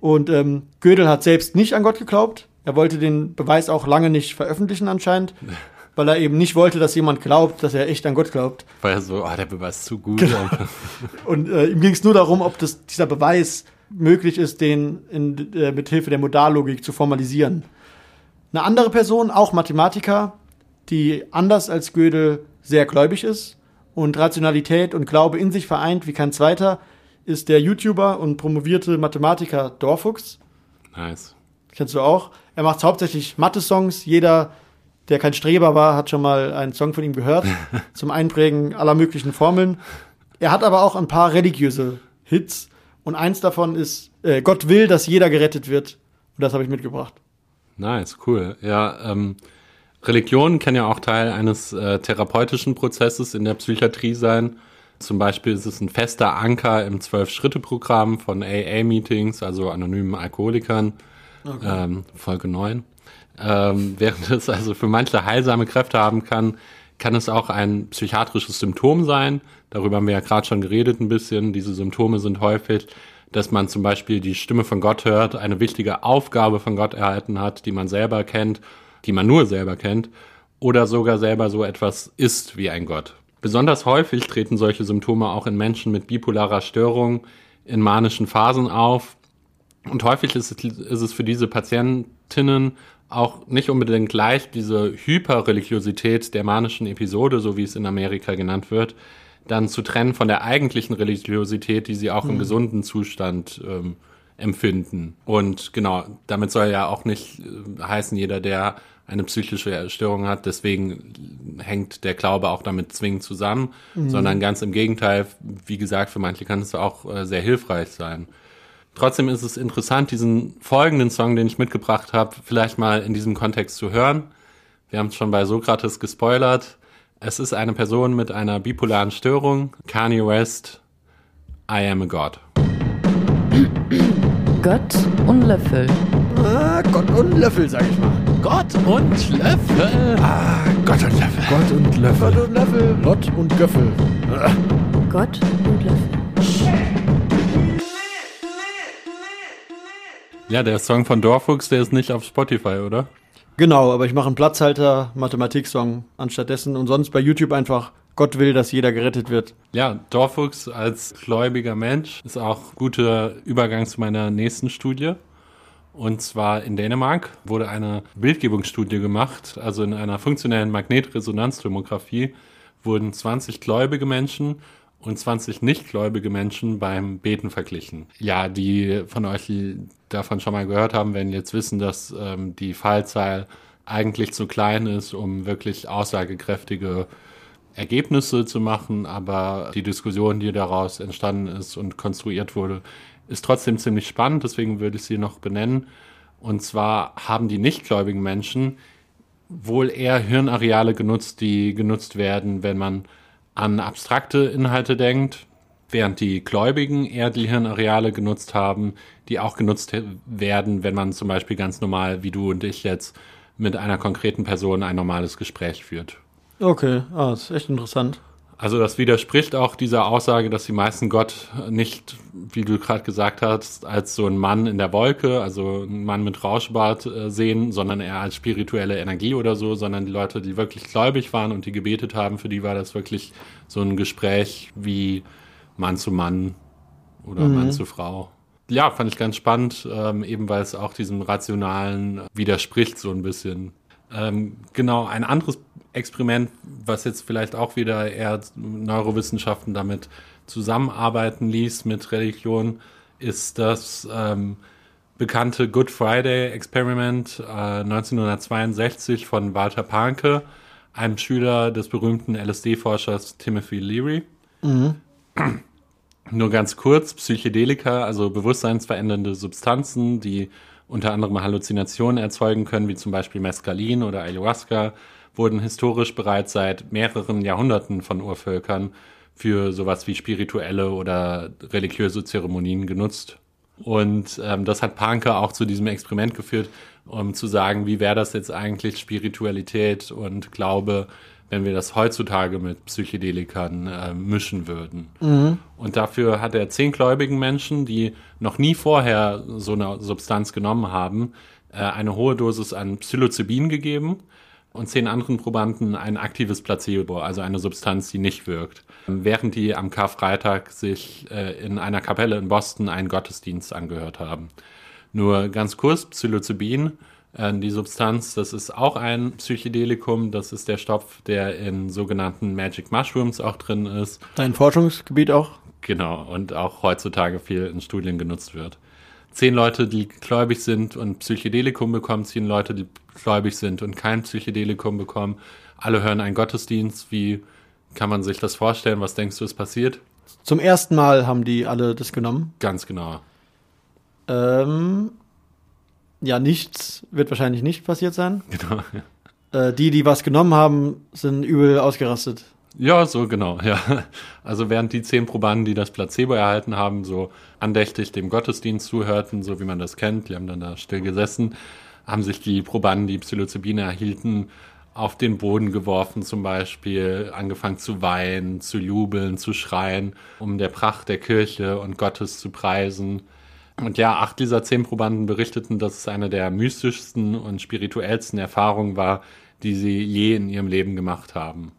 Und ähm, Gödel hat selbst nicht an Gott geglaubt. Er wollte den Beweis auch lange nicht veröffentlichen anscheinend, weil er eben nicht wollte, dass jemand glaubt, dass er echt an Gott glaubt. Weil er so, oh, der Beweis ist zu gut. Genau. Und äh, ihm ging es nur darum, ob das, dieser Beweis möglich ist, den in, äh, mit Hilfe der Modallogik zu formalisieren. Eine andere Person, auch Mathematiker, die anders als Gödel sehr gläubig ist und Rationalität und Glaube in sich vereint wie kein zweiter, ist der YouTuber und promovierte Mathematiker Dorfuchs. Nice. Kennst du auch? Er macht hauptsächlich Mathe-Songs. Jeder, der kein Streber war, hat schon mal einen Song von ihm gehört. zum Einprägen aller möglichen Formeln. Er hat aber auch ein paar religiöse Hits. Und eins davon ist, äh, Gott will, dass jeder gerettet wird. Und das habe ich mitgebracht. Nice, cool. Ja, ähm, Religion kann ja auch Teil eines äh, therapeutischen Prozesses in der Psychiatrie sein. Zum Beispiel ist es ein fester Anker im Zwölf-Schritte-Programm von AA-Meetings, also anonymen Alkoholikern, ähm, Folge 9. Ähm, während es also für manche heilsame Kräfte haben kann, kann es auch ein psychiatrisches Symptom sein. Darüber haben wir ja gerade schon geredet ein bisschen. Diese Symptome sind häufig, dass man zum Beispiel die Stimme von Gott hört, eine wichtige Aufgabe von Gott erhalten hat, die man selber kennt, die man nur selber kennt, oder sogar selber so etwas ist wie ein Gott. Besonders häufig treten solche Symptome auch in Menschen mit bipolarer Störung in manischen Phasen auf. Und häufig ist es, ist es für diese Patientinnen auch nicht unbedingt gleich diese Hyperreligiosität der manischen Episode, so wie es in Amerika genannt wird, dann zu trennen von der eigentlichen Religiosität, die sie auch im gesunden Zustand ähm, empfinden. Und genau, damit soll ja auch nicht äh, heißen, jeder, der eine psychische Störung hat, deswegen hängt der Glaube auch damit zwingend zusammen, sondern ganz im Gegenteil, wie gesagt, für manche kann es auch äh, sehr hilfreich sein. Trotzdem ist es interessant, diesen folgenden Song, den ich mitgebracht habe, vielleicht mal in diesem Kontext zu hören. Wir haben es schon bei Sokrates gespoilert. Es ist eine Person mit einer bipolaren Störung, Kanye West, I am a God. Gott und Löffel. Ah, Gott und Löffel, sag ich mal. Gott und Löffel. Ah, Gott und Löffel. Gott und Löffel. Gott und Löffel. Lott und Göffel. Gott und Löffel. Ja, der Song von Dorfuchs, der ist nicht auf Spotify, oder? Genau, aber ich mache einen Platzhalter Mathematik-Song anstattdessen und sonst bei YouTube einfach Gott will, dass jeder gerettet wird. Ja, Dorfuchs als gläubiger Mensch ist auch guter Übergang zu meiner nächsten Studie. Und zwar in Dänemark wurde eine Bildgebungsstudie gemacht, also in einer funktionellen Magnetresonanztomographie wurden 20 gläubige Menschen und 20 nichtgläubige Menschen beim Beten verglichen. Ja, die von euch, die davon schon mal gehört haben, werden jetzt wissen, dass ähm, die Fallzahl eigentlich zu klein ist, um wirklich aussagekräftige Ergebnisse zu machen, aber die Diskussion, die daraus entstanden ist und konstruiert wurde, ist trotzdem ziemlich spannend, deswegen würde ich sie noch benennen. Und zwar haben die nichtgläubigen Menschen wohl eher Hirnareale genutzt, die genutzt werden, wenn man an abstrakte Inhalte denkt, während die Gläubigen eher die Hirnareale genutzt haben, die auch genutzt werden, wenn man zum Beispiel ganz normal, wie du und ich jetzt, mit einer konkreten Person ein normales Gespräch führt. Okay, ah, ist echt interessant. Also das widerspricht auch dieser Aussage, dass die meisten Gott nicht, wie du gerade gesagt hast, als so ein Mann in der Wolke, also ein Mann mit Rauschbart äh, sehen, sondern eher als spirituelle Energie oder so, sondern die Leute, die wirklich gläubig waren und die gebetet haben, für die war das wirklich so ein Gespräch wie Mann zu Mann oder Mann zu Frau. Ja, fand ich ganz spannend, ähm, eben weil es auch diesem Rationalen widerspricht so ein bisschen. Ähm, genau, ein anderes Experiment, was jetzt vielleicht auch wieder eher Neurowissenschaften damit zusammenarbeiten ließ mit Religion, ist das ähm, bekannte Good Friday Experiment äh, 1962 von Walter Panke, einem Schüler des berühmten LSD-Forschers Timothy Leary. Nur ganz kurz, Psychedelika, also bewusstseinsverändernde Substanzen, die unter anderem Halluzinationen erzeugen können, wie zum Beispiel Mescalin oder Ayahuasca, wurden historisch bereits seit mehreren Jahrhunderten von Urvölkern für sowas wie spirituelle oder religiöse Zeremonien genutzt. Und ähm, das hat Panke auch zu diesem Experiment geführt, um zu sagen, wie wäre das jetzt eigentlich Spiritualität und Glaube, wenn wir das heutzutage mit Psychedelikern äh, mischen würden. Und dafür hat er zehn gläubigen Menschen, die noch nie vorher so eine Substanz genommen haben, äh, eine hohe Dosis an Psilocybin gegeben und zehn anderen Probanden ein aktives Placebo, also eine Substanz, die nicht wirkt. Während die am Karfreitag sich äh, in einer Kapelle in Boston einen Gottesdienst angehört haben. Nur ganz kurz, Psilocybin, äh, die Substanz, das ist auch ein Psychedelikum, das ist der Stoff, der in sogenannten Magic Mushrooms auch drin ist. Dein Forschungsgebiet auch? Genau, und auch heutzutage viel in Studien genutzt wird. Zehn Leute, die gläubig sind und Psychedelikum bekommen, zehn Leute, die gläubig sind und kein Psychedelikum bekommen. Alle hören einen Gottesdienst. Wie kann man sich das vorstellen? Was denkst du, ist passiert? Zum ersten Mal haben die alle das genommen. Ganz genau. Ähm, ja, nichts wird wahrscheinlich nicht passiert sein. Genau. Äh, die, die was genommen haben, sind übel ausgerastet. Ja, so genau, ja. Also während die zehn Probanden, die das Placebo erhalten haben, so andächtig dem Gottesdienst zuhörten, so wie man das kennt, die haben dann da still gesessen, haben sich die Probanden, die Psilocybin erhielten, auf den Boden geworfen zum Beispiel, angefangen zu weinen, zu jubeln, zu schreien, um der Pracht der Kirche und Gottes zu preisen. Und ja, acht dieser zehn Probanden berichteten, dass es eine der mystischsten und spirituellsten Erfahrungen war, die sie je in ihrem Leben gemacht haben.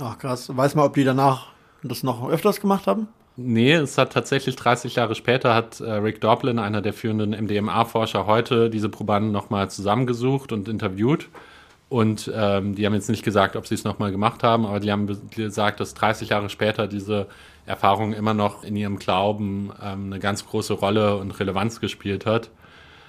Ach krass. Weiß mal, ob die danach das noch öfters gemacht haben? Nee, es hat tatsächlich 30 Jahre später hat äh, Rick Doblin, einer der führenden MDMA-Forscher heute, diese Probanden nochmal zusammengesucht und interviewt. Und ähm, die haben jetzt nicht gesagt, ob sie es nochmal gemacht haben, aber die haben be- gesagt, dass 30 Jahre später diese Erfahrung immer noch in ihrem Glauben ähm, eine ganz große Rolle und Relevanz gespielt hat.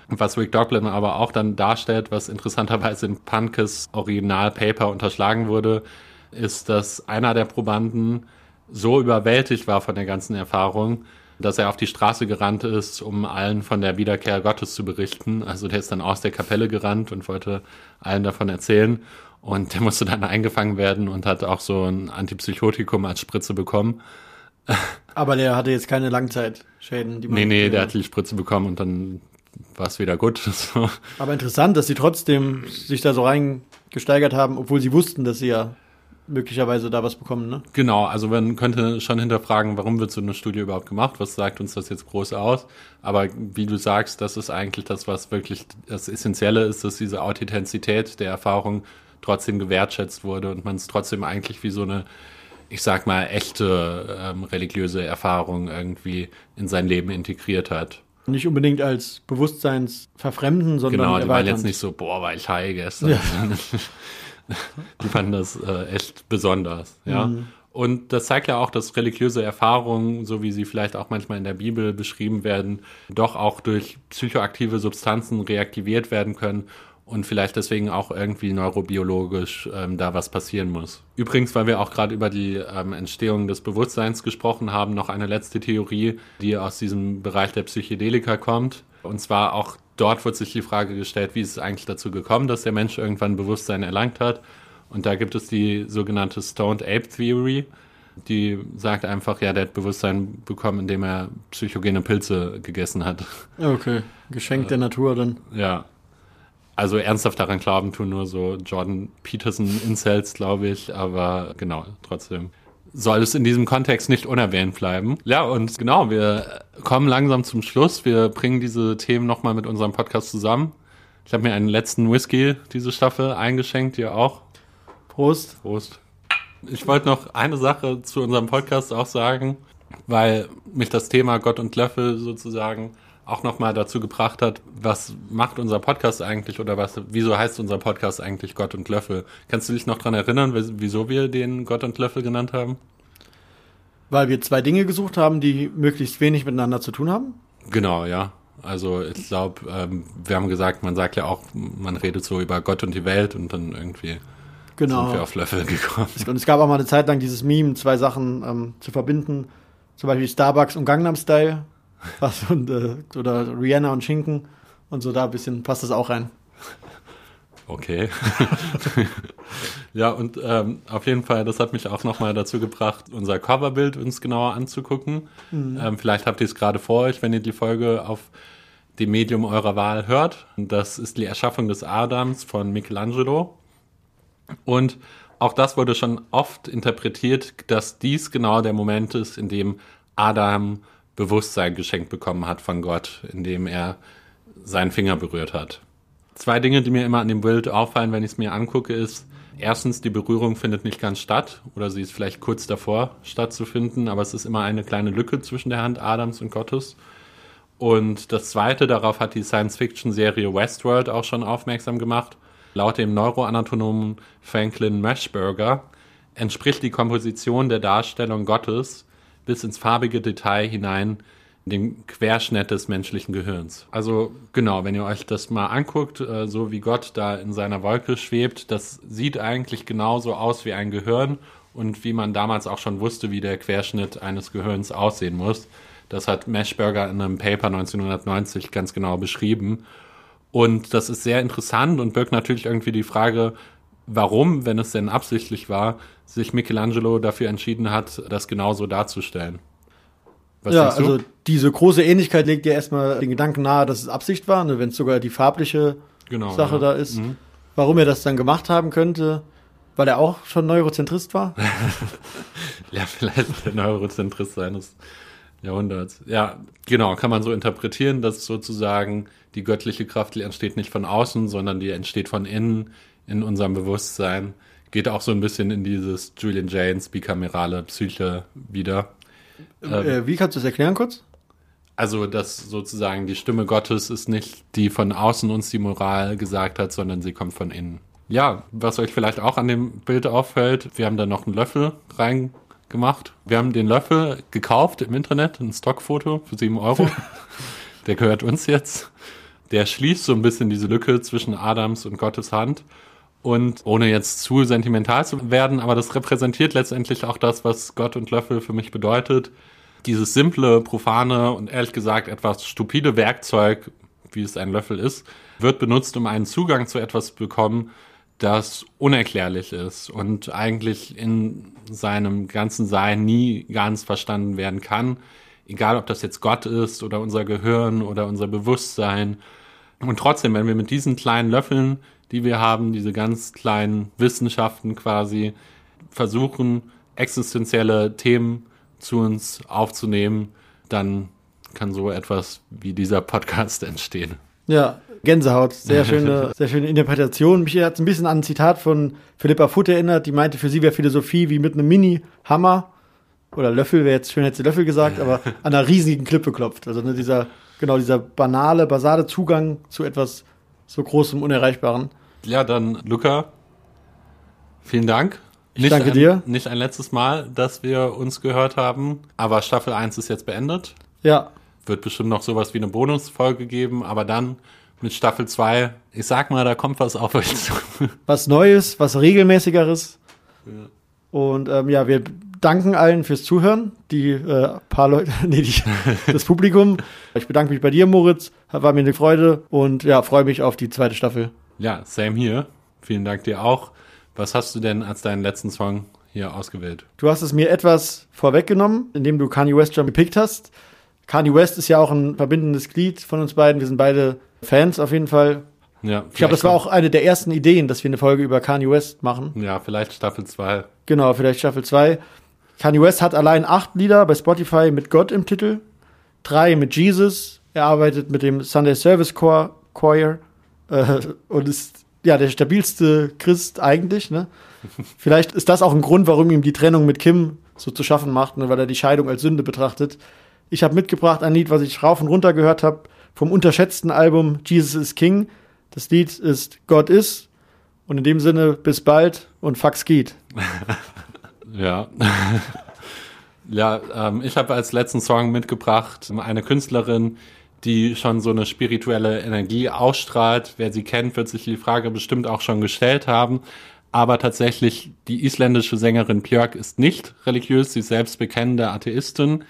Was Rick Doblin aber auch dann darstellt, was interessanterweise in Punkes Originalpaper unterschlagen wurde, ist, dass einer der Probanden so überwältigt war von der ganzen Erfahrung, dass er auf die Straße gerannt ist, um allen von der Wiederkehr Gottes zu berichten. Also der ist dann aus der Kapelle gerannt und wollte allen davon erzählen. Und der musste dann eingefangen werden und hat auch so ein Antipsychotikum als Spritze bekommen. Aber der hatte jetzt keine Langzeitschäden. Die man- Nee, nee, der hat die Spritze bekommen und dann war es wieder gut. Aber interessant, dass sie trotzdem sich da so reingesteigert haben, obwohl sie wussten, dass sie ja möglicherweise da was bekommen, ne? Genau, also man könnte schon hinterfragen, warum wird so eine Studie überhaupt gemacht? Was sagt uns das jetzt groß aus? Aber wie du sagst, das ist eigentlich das, was wirklich das Essentielle ist, dass diese Authentizität der Erfahrung trotzdem gewertschätzt wurde und man es trotzdem eigentlich wie so eine, ich sag mal, echte ähm, religiöse Erfahrung irgendwie in sein Leben integriert hat. Nicht unbedingt als Bewusstseinsverfremden, sondern Genau, die waren jetzt nicht so, boah, war ich high gestern. die fanden das äh, echt besonders, ja. Mhm. Und das zeigt ja auch, dass religiöse Erfahrungen, so wie sie vielleicht auch manchmal in der Bibel beschrieben werden, doch auch durch psychoaktive Substanzen reaktiviert werden können und vielleicht deswegen auch irgendwie neurobiologisch ähm, da was passieren muss. Übrigens, weil wir auch gerade über die ähm, Entstehung des Bewusstseins gesprochen haben, noch eine letzte Theorie, die aus diesem Bereich der Psychedelika kommt. Und zwar auch dort wird sich die Frage gestellt, wie ist es eigentlich dazu gekommen, dass der Mensch irgendwann Bewusstsein erlangt hat. Und da gibt es die sogenannte Stoned Ape Theory, die sagt einfach, ja, der hat Bewusstsein bekommen, indem er psychogene Pilze gegessen hat. Okay, Geschenk der Natur dann. Ja. Also ernsthaft daran glauben tun nur so Jordan Peterson Incels, glaube ich, aber genau, trotzdem soll es in diesem Kontext nicht unerwähnt bleiben. Ja, und genau, wir kommen langsam zum Schluss. Wir bringen diese Themen nochmal mit unserem Podcast zusammen. Ich habe mir einen letzten Whisky diese Staffel eingeschenkt, ihr auch. Prost. Prost. Ich wollte noch eine Sache zu unserem Podcast auch sagen, weil mich das Thema Gott und Löffel sozusagen auch nochmal dazu gebracht hat, was macht unser Podcast eigentlich oder was, wieso heißt unser Podcast eigentlich Gott und Löffel? Kannst du dich noch dran erinnern, wieso wir den Gott und Löffel genannt haben? Weil wir zwei Dinge gesucht haben, die möglichst wenig miteinander zu tun haben. Genau, ja. Also ich glaube, ähm, wir haben gesagt, man sagt ja auch, man redet so über Gott und die Welt und dann irgendwie Genau. sind wir auf Löffel gekommen. Und es gab auch mal eine Zeit lang dieses Meme, zwei Sachen ähm, zu verbinden. Zum Beispiel Starbucks und Gangnam Style. Was, und, äh, oder Rihanna und Schinken. Und so da ein bisschen passt das auch rein. Okay. ja, und ähm, auf jeden Fall, das hat mich auch nochmal dazu gebracht, unser Coverbild uns genauer anzugucken. Ähm, vielleicht habt ihr es gerade vor euch, wenn ihr die Folge auf dem Medium eurer Wahl hört. Das ist die Erschaffung des Adams von Michelangelo. Und auch das wurde schon oft interpretiert, dass dies genau der Moment ist, in dem Adam Bewusstsein geschenkt bekommen hat von Gott, indem er seinen Finger berührt hat. Zwei Dinge, die mir immer an dem Bild auffallen, wenn ich es mir angucke, ist, erstens, die Berührung findet nicht ganz statt oder sie ist vielleicht kurz davor stattzufinden, aber es ist immer eine kleine Lücke zwischen der Hand Adams und Gottes. Und das zweite, darauf hat die Science-Fiction-Serie Westworld auch schon aufmerksam gemacht. Laut dem Neuroanatomen Franklin Mashburger entspricht die Komposition der Darstellung Gottes bis ins farbige Detail hinein dem Querschnitt des menschlichen Gehirns. Also genau, wenn ihr euch das mal anguckt, äh, so wie Gott da in seiner Wolke schwebt, das sieht eigentlich genauso aus wie ein Gehirn und wie man damals auch schon wusste, wie der Querschnitt eines Gehirns aussehen muss. Das hat Mashburger in einem Paper 1990 ganz genau beschrieben. Und das ist sehr interessant und birgt natürlich irgendwie die Frage, warum, wenn es denn absichtlich war, sich Michelangelo dafür entschieden hat, das genauso darzustellen. Was ja, also diese große Ähnlichkeit legt ja erstmal den Gedanken nahe, dass es Absicht war, ne, wenn es sogar die farbliche Genau, Sache ja. da ist. Mhm. Warum er das dann gemacht haben könnte, weil er auch schon Neurozentrist war. Ja, vielleicht der Neurozentrist seines Jahrhunderts. Ja, genau, kann man so interpretieren, dass sozusagen die göttliche Kraft, die entsteht nicht von außen, sondern die entsteht von innen, in unserem Bewusstsein. Geht auch so ein bisschen in dieses Julian Janes bikamerale Psyche wieder. äh, wie kannst du das erklären kurz? Also, dass sozusagen die Stimme Gottes ist nicht die von außen uns die Moral gesagt hat, sondern sie kommt von innen. Ja, was euch vielleicht auch an dem Bild auffällt, wir haben da noch einen Löffel reingemacht. Wir haben den Löffel gekauft im Internet, ein Stockfoto für 7 Euro. Der gehört uns jetzt. Der schließt so ein bisschen diese Lücke zwischen Adams und Gottes Hand. Und ohne jetzt zu sentimental zu werden, aber das repräsentiert letztendlich auch das, was Gott und Löffel für mich bedeutet. Dieses simple, profane und ehrlich gesagt etwas stupide Werkzeug, wie es ein Löffel ist, wird benutzt, um einen Zugang zu etwas zu bekommen, das unerklärlich ist und eigentlich in seinem ganzen Sein nie ganz verstanden werden kann. Egal, ob das jetzt Gott ist oder unser Gehirn oder unser Bewusstsein. Und trotzdem, wenn wir mit diesen kleinen Löffeln, die wir haben, diese ganz kleinen Wissenschaften quasi, versuchen, existenzielle Themen zu uns aufzunehmen, dann kann so etwas wie dieser Podcast entstehen. Ja, Gänsehaut. Sehr schöne, sehr schöne Interpretation. Mich hat es ein bisschen an ein Zitat von Philippa Foot erinnert, die meinte, für sie wäre Philosophie wie mit einem Mini-Hammer oder Löffel, wäre jetzt schön, hätte sie Löffel gesagt, aber an einer riesigen Klippe klopft. Also ne, dieser, genau, dieser banale, basale Zugang zu etwas so großem, Unerreichbaren. Ja, dann Luca, vielen Dank. Ich danke ein, dir. Nicht ein letztes Mal, dass wir uns gehört haben, aber Staffel 1 ist jetzt beendet. Ja, Wird bestimmt noch sowas wie eine Bonusfolge geben, aber dann mit Staffel 2, ich sag mal, da kommt was auf euch zu. was Neues, was Regelmäßigeres. Und ähm, ja, wir danken allen fürs Zuhören. Die äh, paar Leute, nee, die, das Publikum. Ich bedanke mich bei dir, Moritz. War mir eine Freude und ja, freue mich auf die zweite Staffel. Ja, same hier. Vielen Dank dir auch. Was hast du denn als deinen letzten Song hier ausgewählt? Du hast es mir etwas vorweggenommen, indem du Kanye West schon gepickt hast. Kanye West ist ja auch ein verbindendes Glied von uns beiden. Wir sind beide Fans auf jeden Fall. Ja, Ich glaube, das war auch eine der ersten Ideen, dass wir eine Folge über Kanye West machen. Ja, vielleicht Staffel 2. Genau, vielleicht Staffel 2. Kanye West hat allein acht Lieder bei Spotify mit Gott im Titel, drei mit Jesus. Er arbeitet mit dem Sunday Service Choir, Choir äh, und ist ja der stabilste Christ eigentlich. Ne? Vielleicht ist das auch ein Grund, warum ihm die Trennung mit Kim so zu schaffen macht, ne? weil er die Scheidung als Sünde betrachtet. Ich habe mitgebracht ein Lied, was ich rauf und runter gehört habe, vom unterschätzten Album Jesus is King. Das Lied ist Gott ist. Und in dem Sinne, bis bald und Fax geht. Ja. ja, ähm, ich habe als letzten Song mitgebracht eine Künstlerin, die schon so eine spirituelle Energie ausstrahlt. Wer sie kennt, wird sich die Frage bestimmt auch schon gestellt haben. Aber tatsächlich, die isländische Sängerin Björk ist nicht religiös, sie ist selbst bekennende Atheistin.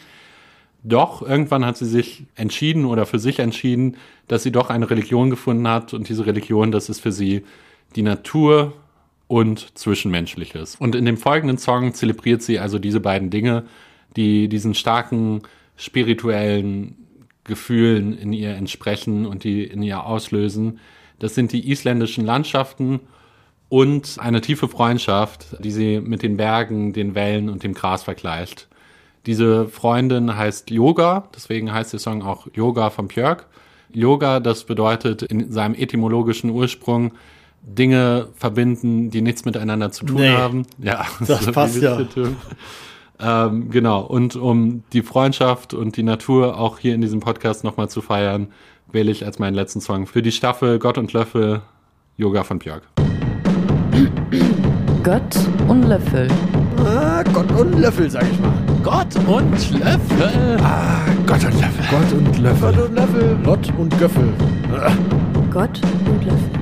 Doch irgendwann hat sie sich entschieden oder für sich entschieden, dass sie doch eine Religion gefunden hat und diese Religion, das ist für sie die Natur und Zwischenmenschliches. Und in dem folgenden Song zelebriert sie also diese beiden Dinge, die diesen starken spirituellen Gefühlen in ihr entsprechen und die in ihr auslösen. Das sind die isländischen Landschaften und eine tiefe Freundschaft, die sie mit den Bergen, den Wellen und dem Gras vergleicht. Diese Freundin heißt Yoga, deswegen heißt der Song auch Yoga von Björk. Yoga, das bedeutet in seinem etymologischen Ursprung Dinge verbinden, die nichts miteinander zu tun Nee. haben. Ja, Das so passt ja. Ähm, genau, und um die Freundschaft und die Natur auch hier in diesem Podcast nochmal zu feiern, wähle ich als meinen letzten Song für die Staffel Gott und Löffel Yoga von Björk. Gott und Löffel. Ah, Gott und Löffel, sag ich mal. Gott und Löffel! Ah, Gott und Löffel. Gott und Löffel. Gott und Löffel. Gott und Göffel. Gott und Löffel.